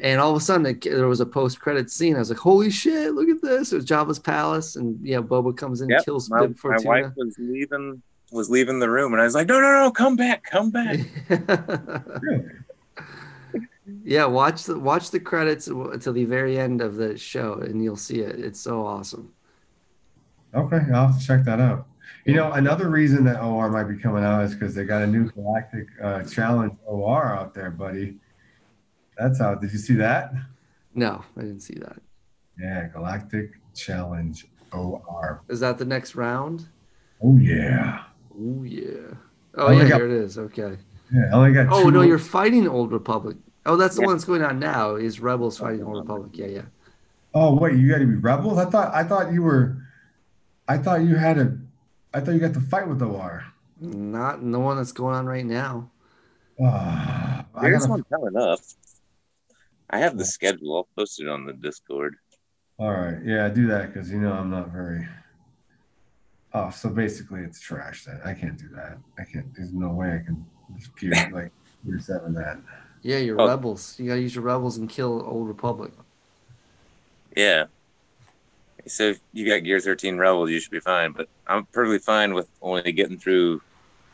and all of a sudden, it, there was a post-credit scene. I was like, "Holy shit! Look at this!" It was Jabba's palace, and yeah, Boba comes in, and Yep, kills my, Bib my wife was leaving was leaving the room, and I was like, no, no, no, come back, come back. Yeah, watch the watch the credits until the very end of the show, and you'll see it. It's so awesome. Okay, I'll have to check that out. You know, another reason that OR might be coming out is because they got a new Galactic uh, Challenge OR out there, buddy. That's out. Did you see that? No, I didn't see that. Yeah, Galactic Challenge OR. Is that the next round? Oh yeah. Oh yeah. Oh yeah, I got- here it is. Okay. Yeah, I only got. Oh two no, more- you're fighting Old Republic. Oh, that's the Yeah. one that's going on now. Is Rebels fighting Old Republic? Yeah, yeah. Oh wait, you got to be rebels. I thought. I thought you were. I thought you had a. I thought you got to fight with OR. Not in the one that's going on right now. Ah, I There's gotta, one coming up. I have the schedule. I'll post it on the Discord. all right, yeah, do that because you know I'm not very. Oh, so basically it's trash. Then I can't do that. I can't. There's no way I can just peer like peer seven that. Yeah, you're Oh. Rebels. You gotta use your Rebels and kill Old Republic. Yeah. So if you got Gear 13 Rebels, you should be fine. But I'm perfectly fine with only getting through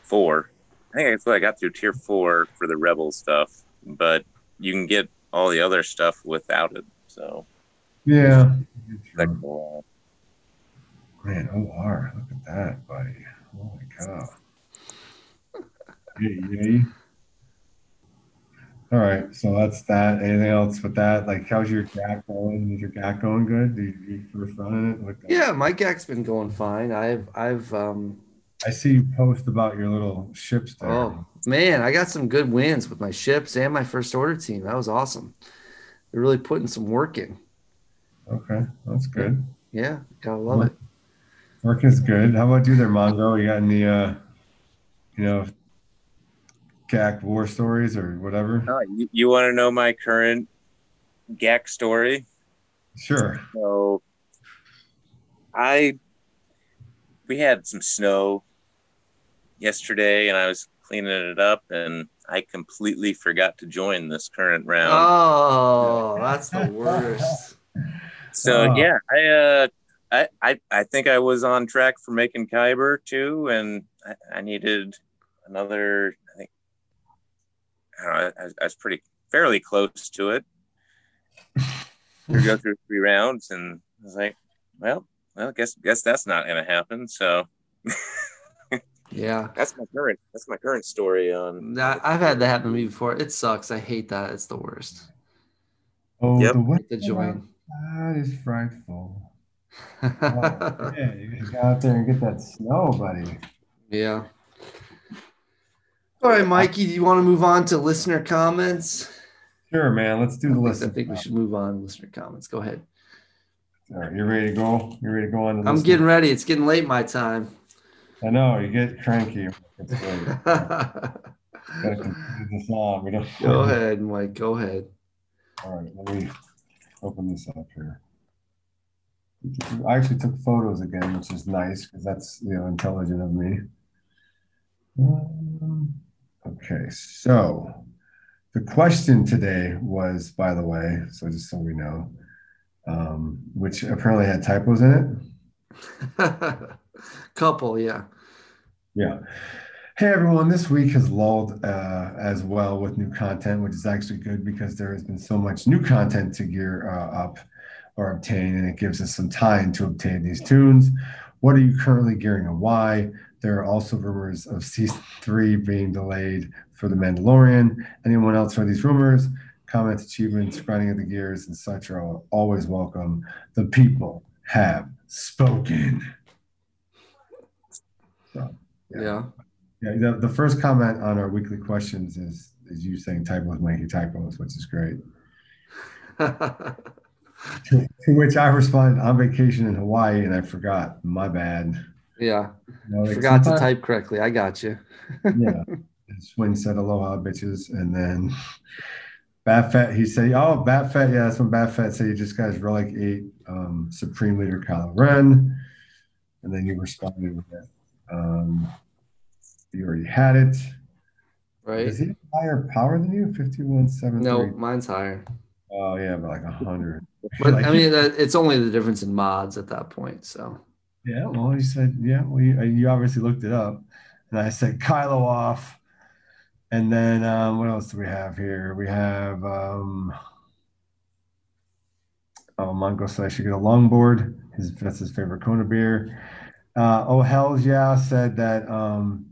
four. I think that's what I got through tier four for the Rebel stuff, but you can get all the other stuff without it. So Yeah. like, uh, Man, OR, look at that, buddy. Holy cow. Yay, yay. All right, so that's that. Anything else with that? Like, how's your GAC going? Is your GAC going good? Did you first running it? Look, Yeah, my GAC's been going fine. I've I've um I see you post about your little ships there. oh man, I got some good wins with my ships and my first order team. That was awesome. They're really putting some work in. Okay, that's good. Yeah, gotta love it. Work is good. How about you there, Mongo? You got any, uh, you know, GAC war stories or whatever? uh, you, you want to know my current GAC story? Sure. So I we had some snow yesterday and I was cleaning it up and I completely forgot to join this current round. Oh, that's the worst. so oh. yeah, I uh I, I I think I was on track for making Kyber too and I, I needed another I think I don't know, I, was- I was pretty fairly close to it. We go through three rounds and I was like, well, well, guess guess that's not gonna happen. So Yeah. that's my current that's my current story on That, I've had that happen to me before. It sucks. I hate that. It's the worst. Oh, Yep. the weather The join. That is frightful. Oh, yeah, you gotta go out there and get that snow, buddy. yeah. All right, Mikey, do you want to move on to listener comments? Sure, man. Let's do the list. I think we should move on to listener comments. Go ahead. All right, you're ready to go? You're ready to go on? To I'm list? getting ready. It's getting late my time. I know you get cranky. It's. Go this on. We don't. ahead, Mike. Go ahead. All right, let me open this up here. I actually took photos again, which is nice because that's you know intelligent of me. Um, okay, so the question today was, by the way, so just so we know, um, which apparently had typos in it. Couple, yeah. Yeah. Hey everyone, this week has lulled uh, as well with new content, which is actually good because there has been so much new content to gear uh, up or obtain, and it gives us some time to obtain these toons. What are you currently gearing and why? There are also rumors of season three being delayed for The Mandalorian. Anyone else heard these rumors? Comments, achievements, grinding of the gears, and such are always welcome. The people have spoken. So, Yeah. yeah, the, the first comment on our weekly questions is is you saying typos making typos, which is great. To, to which I responded, on vacation in Hawaii and I forgot. My bad. yeah. You know, like Forgot to type correctly. I got you. Yeah. And Swing said aloha bitches. And then Bat Fett, he said, Oh, Bat Fett, yeah, that's when Bat Fett said you just guys relic ate um, Supreme Leader Kylo Ren. And then you responded with it. Um, you already had it. Right? Is he higher power than you? 5173. No, mine's higher. Oh yeah, but like a hundred. But Like- I mean, it's only the difference in mods at that point. So Yeah, well, he said, yeah, well, you, you obviously looked it up, and I said Kylo off, and then um, what else do we have here? We have um, oh, Mongo said I should get a longboard. His that's his favorite Kona beer. Uh, oh hell's yeah said that um,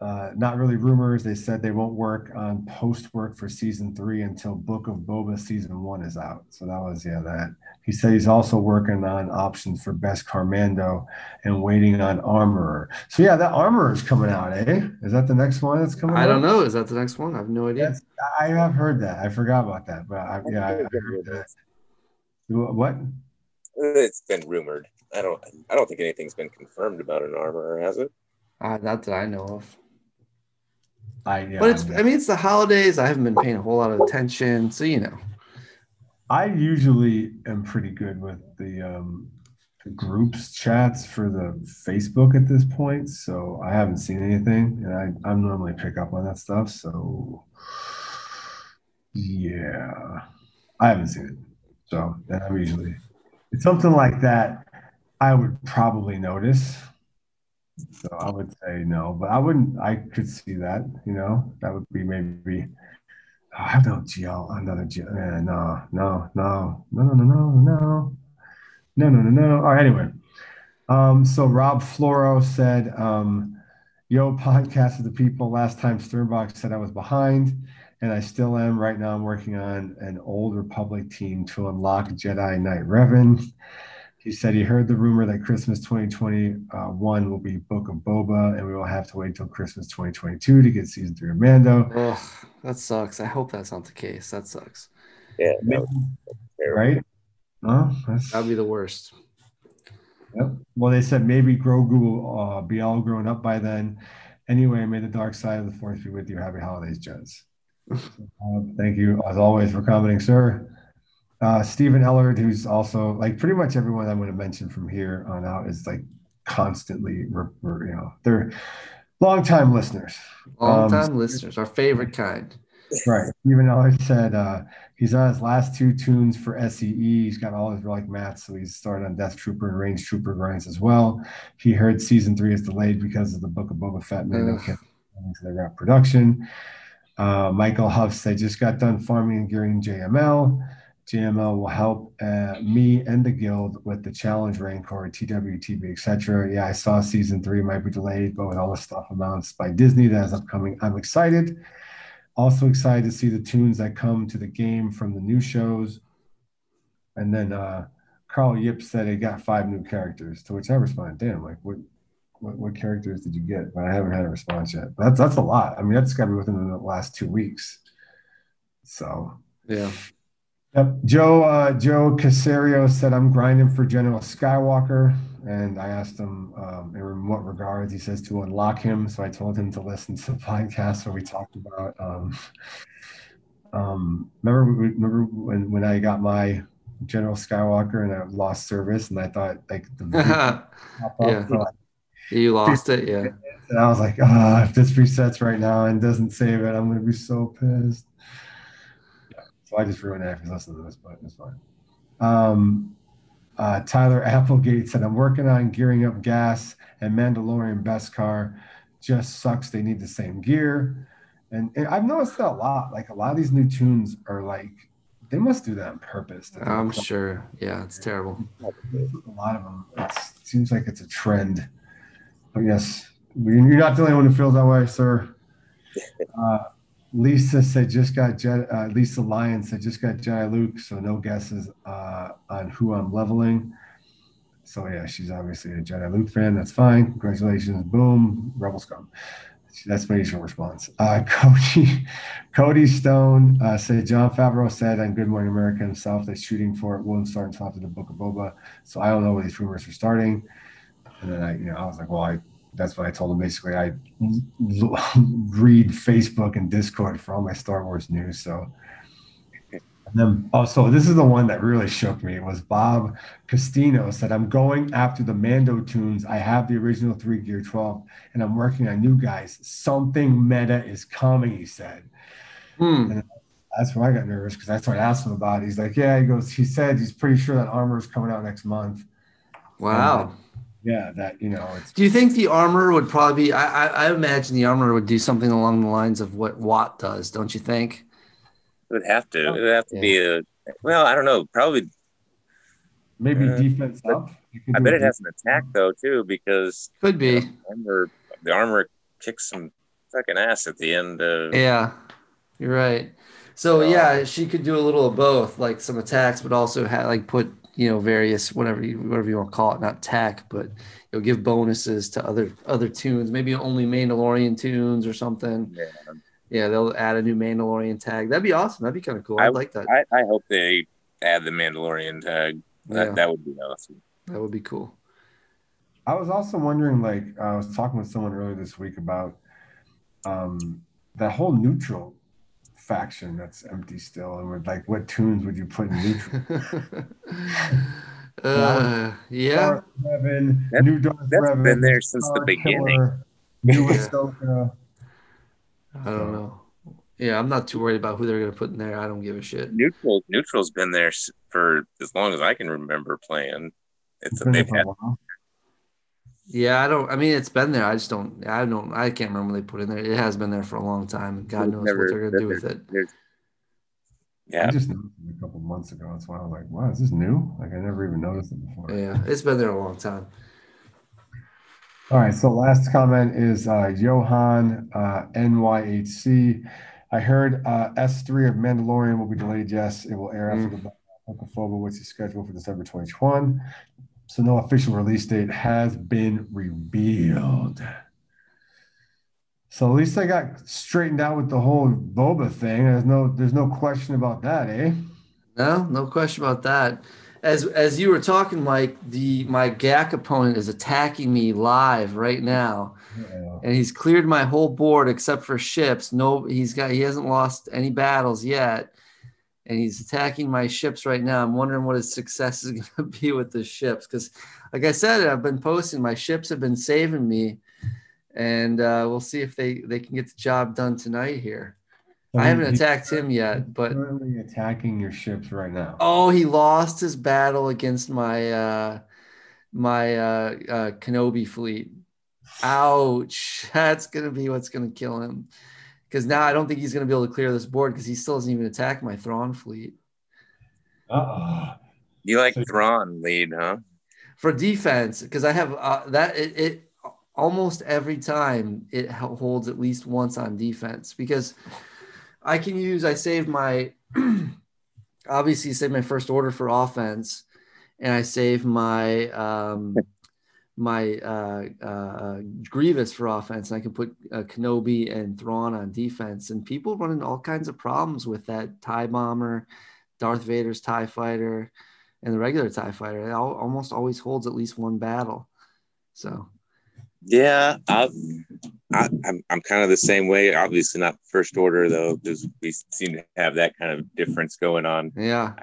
uh, not really rumors. They said they won't work on post work for season three until Book of Boba season one is out. So that was yeah that. He said he's also working on options for Beskar Mando and waiting on Armorer. So yeah, that Armorer is coming out, eh? Is that the next one that's coming? I out? don't know. Is that the next one? I have no idea. That's, I have heard that. I forgot about that, but I, yeah, I, I heard that. What? It's been rumored. I don't. I don't think anything's been confirmed about an armor, has it? Uh, not that I know of. I yeah. But it's, I- I mean, it's the holidays. I haven't been paying a whole lot of attention. So, you know. I usually am pretty good with the um, groups chats for the Facebook at this point, so I haven't seen anything, and I I normally pick up on that stuff. So yeah, I haven't seen it. So and I'm usually it's something like that. I would probably notice. So I would say no, but I wouldn't. I could see that. You know, that would be maybe. Oh, I have no GL, another GL. Eh, no, no, no, no, no, no, no, no, no, no, no, no. All right. Anyway, um, so Rob Floro said, um, "Yo, podcast of the people." Last time Sturmbock said I was behind, and I still am. Right now, I'm working on an old Republic team to unlock Jedi Knight Revan. He said he heard the rumor that Christmas 2021 will be Book of Boba, and we will have to wait till Christmas 2022 to get season three of Mando. Ugh, that sucks. I hope that's not the case. That sucks. Yeah, that. Right? No, that's, That'd be the worst. Yep. Well, they said maybe Grogu will uh, be all grown up by then. Anyway, may the dark side of the force be with you. Happy holidays, Jets. Uh, thank you, as always, for commenting, sir. Uh, Stephen Ellard, who's also like pretty much everyone I'm going to mention from here on out is like constantly, re- you know, they're longtime listeners. Long Um, time listeners, our favorite kind. Right. Stephen Ellard said uh, he's on his last two toons for SEE. He's got all his relic mats, so he's started on Death Trooper and Range Trooper grinds as well. He heard season three is delayed because of the Book of Boba Fett Mando Ugh. kept into the rap production. Uh, Michael Huff said just got done farming and gearing JML. JML will help uh, me and the guild with the challenge Rancor, TWTB, etc. Yeah, I saw season three might be delayed, but with all the stuff announced by Disney that is upcoming, I'm excited. Also excited to see the toons that come to the game from the new shows. And then uh, Carl Yip said he got five new characters, to which I responded, damn, like what, what, what characters did you get? But I haven't had a response yet. But that's, that's a lot. I mean, that's got to be within the last two weeks. So Yeah. Yep. Joe uh, Joe Casario said, "I'm grinding for General Skywalker," and I asked him um, in what regards. He says to unlock him. So I told him to listen to the podcast where we talked about. Um, um, remember, remember when when I got my General Skywalker and I lost service, and I thought like the yeah. so You lost it. Yeah. and I was like, ah, if this resets right now and doesn't save it, I'm gonna be so pissed. So I just ruined it after listening to this, but it's fine. Um, uh, Tyler Applegate said, I'm working on gearing up GAS and Mandalorian Beskar. Just sucks they need the same gear. And, and I've noticed that a lot. Like a lot of these new toons are like, they must do that on purpose. I'm sure. Yeah, it's terrible. a lot of them. It's, it seems like it's a trend. But yes, you're not the only one who feels that way, sir. Uh, Lisa said just got Jedi, uh, Lisa Lyons said just got Jedi Luke, so no guesses uh, on who I'm leveling. So yeah, she's obviously a Jedi Luke fan. That's fine. Congratulations. Boom. Rebel scum. That's my usual response. Uh, Cody, Cody Stone uh, said Jon Favreau said on Good Morning America himself that shooting for it won't start until after the Book of Boba. So I don't know where these rumors are starting. And then I, you know, I was like, well, I that's what I told him. Basically, I read Facebook and Discord for all my Star Wars news. So, and then also, this is the one that really shook me. It was Bob Costino said, "I'm going after the Mando toons. I have the original three Gear 12, and I'm working on new guys. Something meta is coming." He said. Hmm. That's why I got nervous because that's what I asked him about. He's like, "Yeah." He goes, "He said he's pretty sure that armor is coming out next month." Wow. Yeah, that you know, it's Do you think the armor would probably be? I, I, I imagine the armor would do something along the lines of what Wat does, don't you think? It would have to. It would have to be a. Well, I don't know. Probably. maybe Uh, defense up. I bet it has an attack though too, because Could be. the armor, the armor kicks some fucking ass at the end. Of, Yeah, you're right. So Uh, yeah, she could do a little of both, like some attacks, but also have like put you know various whatever you whatever you want to call it, not tech, but you'll give bonuses to other other toons, maybe only Mandalorian toons or something. Yeah. Yeah, they'll add a new Mandalorian tag. That'd be awesome. That'd be kind of cool. I- I'd like that. I, I hope they add the Mandalorian tag. That, Yeah. that would be awesome. That would be cool. I was also wondering, like, I was talking with someone earlier this week about um, that whole neutral faction that's empty still, and with like, what toons would you put in neutral? uh, yeah. Darth Revan, That- new Darth That's Revan, been there since the beginning. Killer, new Ahsoka. I don't know. Yeah, I'm not too worried about who they're going to put in there. I don't give a shit. Neutral neutral's been there for as long as I can remember playing. It's Been they've for a had while. Yeah, I don't. I mean, it's been there. I just don't. I don't. I can't remember when they put in there. It has been there for a long time. God knows never what they're going to do with it. there's I yeah. just noticed it a couple months ago. That's why I was like, wow, is this new? Like I never even noticed it before. Yeah, it's been there a long time. All right, so last comment is uh, Johan uh, NYHC. I heard uh, S3 of Mandalorian will be delayed. Yes, it will air after the Book of Boba, which is scheduled for December 2021. So no official release date has been revealed. So at least I got straightened out with the whole Boba thing. There's no there's no question about that, eh? No, no question about that. As as you were talking, Mike, the my GAC opponent is attacking me live right now, Uh, and he's cleared my whole board except for ships. No, he's got he hasn't lost any battles yet, and he's attacking my ships right now. I'm wondering what his success is going to be with the ships because, like I said, I've been posting. My ships have been saving me, and uh, we'll see if they they can get the job done tonight here. so I haven't attacked him yet, but currently attacking your ships right now. Oh, he lost his battle against my uh my uh, uh Kenobi fleet. Ouch. That's gonna be what's gonna kill him. Because now I don't think he's gonna be able to clear this board because he still doesn't even attack my Thrawn fleet. Uh-oh. You like So- Thrawn lead, huh? For defense, because I have uh, that it, it almost every time it holds at least once on defense because I can use I save my obviously save my first order for offense and I save my um my uh, uh Grievous for offense and I can put uh, Kenobi and Thrawn on defense and people run into all kinds of problems with that tie bomber Darth Vader's tie fighter and the regular tie fighter. It al- almost always holds at least one battle. So. Yeah, I, I, I'm I'm kind of the same way. Obviously, not first order though, because we seem to have that kind of difference going on. yeah.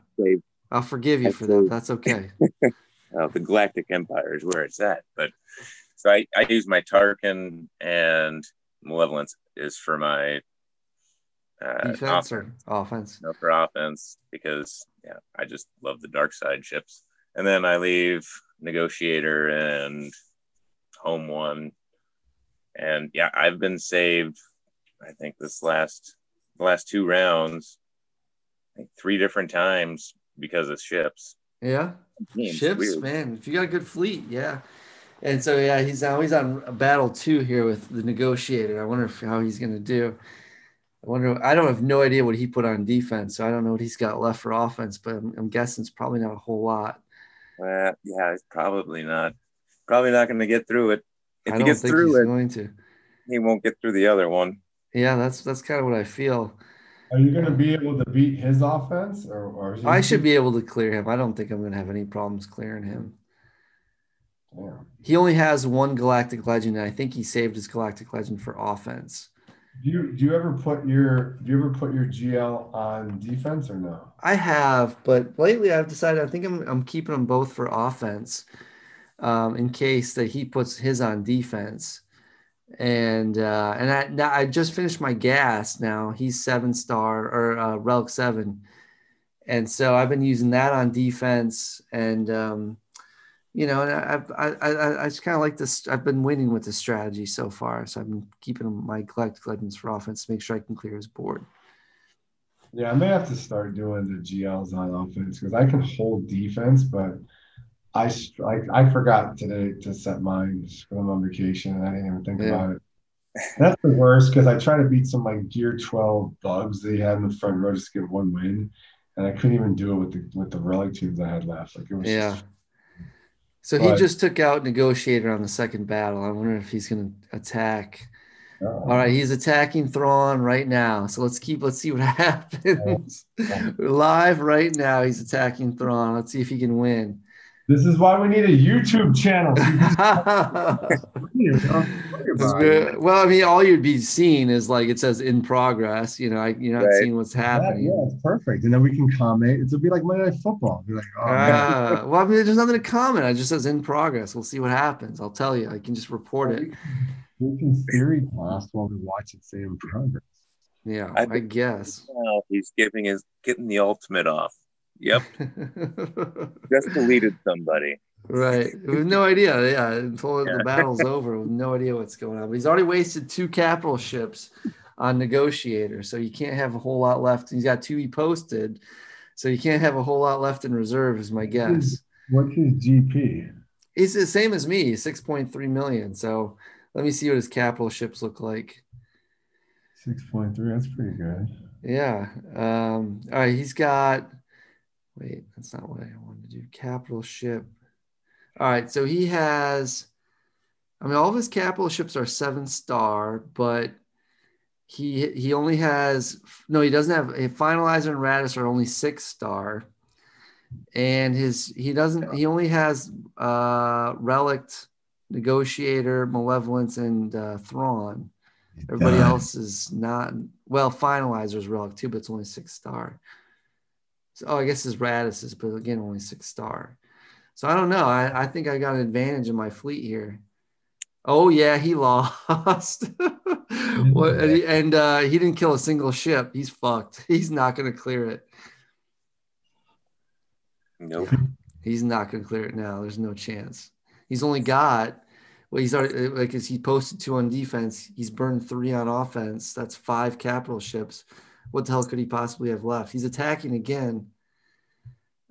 I'll forgive you for that. that's okay uh, the Galactic Empire is where it's at. But so I, I use my Tarkin and Malevolence is for my uh, defense offense, or offense no for offense because yeah, I just love the dark side ships. And then I leave Negotiator and Home One, and yeah, I've been saved. I think this last the last two rounds, three different times because of ships. Yeah. Ships man. If you got a good fleet yeah. And so yeah he's now he's on a battle two here with the negotiator. I wonder if, how he's going to do. I wonder i don't have no idea what he put on defense so i don't know what he's got left for offense but i'm, I'm guessing it's probably not a whole lot. Uh, yeah, it's probably not. Probably not going to get through it. If he gets through he's it, going to. he won't get through the other one. yeah that's that's kind of what i feel Are you going to be able to beat his offense, or, or is he- i should be able to clear him i don't think i'm going to have any problems clearing him Damn. he only has one galactic legend and i think he saved his galactic legend for offense Do you do you ever put your do you ever put your GL on defense or no? I have, but lately I've decided I think I'm I'm keeping them both for offense, um, in case that he puts his on defense, and uh, and I I just finished my GAS. Now he's seven star or uh, relic seven, and so I've been using that on defense, and um, you know, and I I I, I just kind of like this. I've been winning with this strategy so far, so I've been keeping my galactic legends for offense to make sure I can clear his board. Yeah, I may have to start doing the GLs on offense because I can hold defense, but I I, I forgot today to set mine because I'm on vacation and I didn't even think Yeah. about it. That's the worst because I try to beat some like Gear 12 bugs they had in the front row just to get one win, and I couldn't even do it with the with the relic teams I had left. Like it was Yeah. just- So he just took out Negotiator on the second battle. I wonder if he's going to attack. uh, All right, he's attacking Thrawn right now. So let's keep. Let's see what happens. We're live right now. He's attacking Thrawn. Let's see if he can win. This is why we need a YouTube channel. You know, think about it. well, I mean, all you'd be seeing is like it says in progress. You know, I, you're not Right. seeing what's happening. yeah, it's perfect. And then we can comment. It'll be like Monday Night Football. Be like, oh, man. Ah, well, I mean, there's nothing to comment. It just says in progress. We'll see what happens. I'll tell you. I can just report it. We can theory class while we watch it say in progress. Yeah, I I, guess. Now he's giving his getting the ultimate off. Yep, just deleted somebody. right. With no idea. Yeah. Until Yeah. the battle's over, with no idea what's going on. But he's already wasted two capital ships on negotiator. So you can't have a whole lot left. He's got two he posted. So you can't have a whole lot left in reserve, is my guess. What's his GP? He's the same as me, 6.3 million. So let me see what his capital ships look like. Six point three. That's pretty good. Yeah. Um, all right. He's got, wait, that's not what I wanted to do. Capital ship. All right. So he has, I mean, all of his capital ships are seven star, but he he only has no, he doesn't have a finalizer and Raddus are only six star. And his he doesn't he only has uh relict, negotiator, malevolence, and uh Thrawn. Everybody else is not well. Finalizer's relic too, but it's only six star. So oh, I guess his Raddus is, but again, only six star. So I don't know. I, I think I got an advantage in my fleet here. Oh yeah, he lost. what, and he, and, uh, he didn't kill a single ship. He's fucked. He's not going to clear it. Nope. He's not going to clear it now. There's no chance. He's only got well, he's already like as he posted two on defense. He's burned three on offense. That's five capital ships. What the hell could he possibly have left? He's attacking again.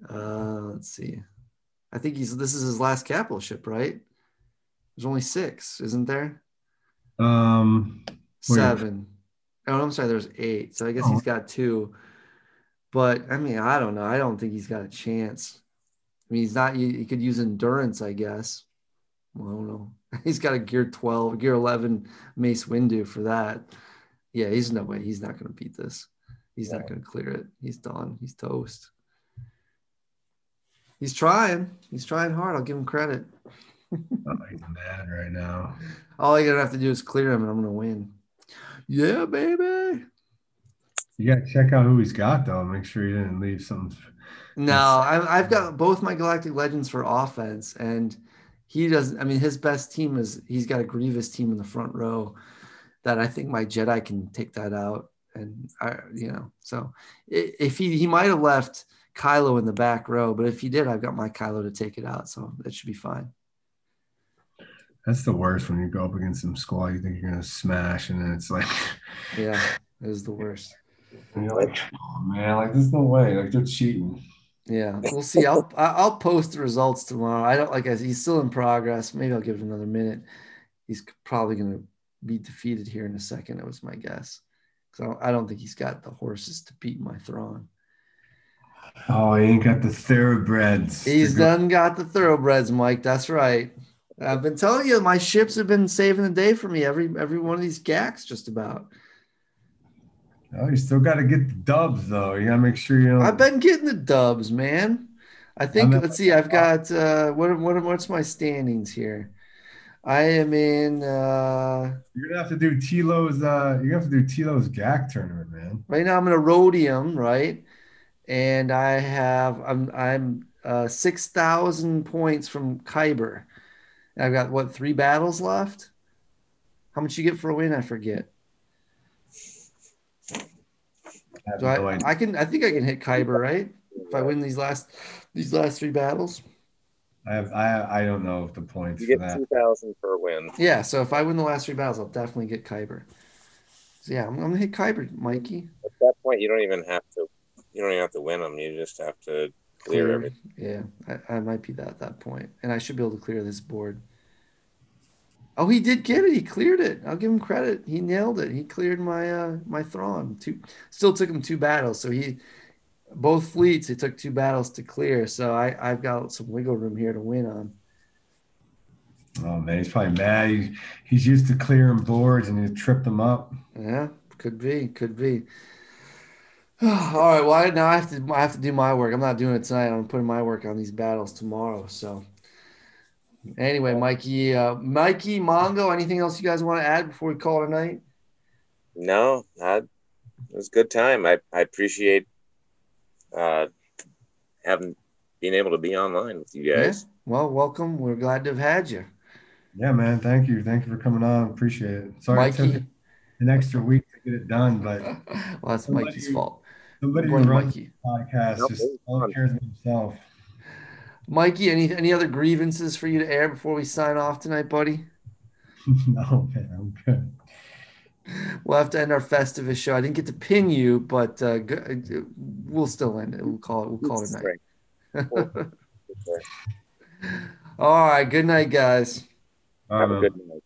Uh, let's see. I think he's this is his last capital ship, right? There's only six, isn't there? Um. Seven. Oh, I'm sorry. There's eight. So I guess Oh. he's got two. But I mean, I don't know. I don't think he's got a chance. I mean, he's not. He, he could use endurance, I guess. Well, I don't know. He's got a gear 12, gear 11 Mace Windu for that. Yeah, he's no way. He's not going to beat this. He's not going to clear it. He's done. He's toast. He's trying. He's trying hard. I'll give him credit. he's mad right now. All you're gonna have to do is clear him, and I'm gonna win. Yeah, baby. You got to check out who he's got though. Make sure you didn't leave some. No, I, I've got both my Galactic Legends for offense, and he doesn't. I mean, his best team is he's got a Grievous team in the front row that I think my Jedi can take that out, and I, you know, so if he he might have left Kylo in the back row, but if he did, I've got my Kylo to take it out, so that should be fine. That's the worst when you go up against some squad you think you're gonna smash, and then it's like, Yeah, it is the worst. and you're like, oh man, like there's no way, like they're cheating. Yeah, we'll see. I'll I- I'll post the results tomorrow. I don't like I he's still in progress. Maybe I'll give it another minute. He's probably to be defeated here in a second. That was my guess. So I don't think he's got the horses to beat my Thrawn. Oh, he ain't got the thoroughbreds. He's done got the thoroughbreds, Mike. That's right. I've been telling you, my ships have been saving the day for me. Every every one of these GACs, just about. Oh, you still got to get the dubs though. You gotta make sure you don't. I've been getting the dubs, man. I think. At- let's see. I've got uh, what? What? What's my standings here? I am in. Uh, You're gonna have to do Tilo's. Uh, you're gonna have to do Tilo's GAC tournament, man. right now, I'm in Aurodium, right? And I have. I'm. I'm uh, six thousand points from Kyber. And I've got what? Three battles left. How much you get for a win? I forget. I have no I, idea. I can. I think I can hit Kyber, right? If I win these last these last three battles. I have. I. I don't know if the points You get that. two thousand per win. Yeah, so if I win the last three battles, I'll definitely get Kyber. So yeah, I'm, I'm gonna hit Kyber, Mikey. At that point, you don't even have to. You don't even have to win them. You just have to clear everything. Yeah, I, I might be that at that point, and I should be able to clear this board. Oh, he did get it. He cleared it. I'll give him credit. He nailed it. He cleared my uh my Thrawn. Two still took him two battles. So he both fleets. It took two battles to clear. So I I've got some wiggle room here to win on. Oh man, he's probably mad. He's, he's used to clearing boards and he tripped them up. Yeah, could be, could be. All right, well, I, now I have to, I have to do my work. I'm not doing it tonight. I'm putting my work on these battles tomorrow. So, anyway, Mikey, uh, Mikey, Mongo, anything else you guys want to add before we call it a night? No, I, it was a good time. I, I appreciate uh, having being able to be online with you guys. Well, welcome. We're glad to have had you, Yeah, man. Thank you. Thank you for coming on. Appreciate it. Sorry. it took- an extra week to get it done, but well, that's Mikey's fault. Somebody who Morning, runs Mikey. podcast Nope, just all cares about himself. Mikey, any any other grievances for you to air before we sign off tonight, buddy? no, man, I'm good. We'll have to end our Festivus show. I didn't get to pin you, but uh, g- we'll still end it. We'll call it. We'll call it a night. Right. All right. Good night, guys. Have a good night.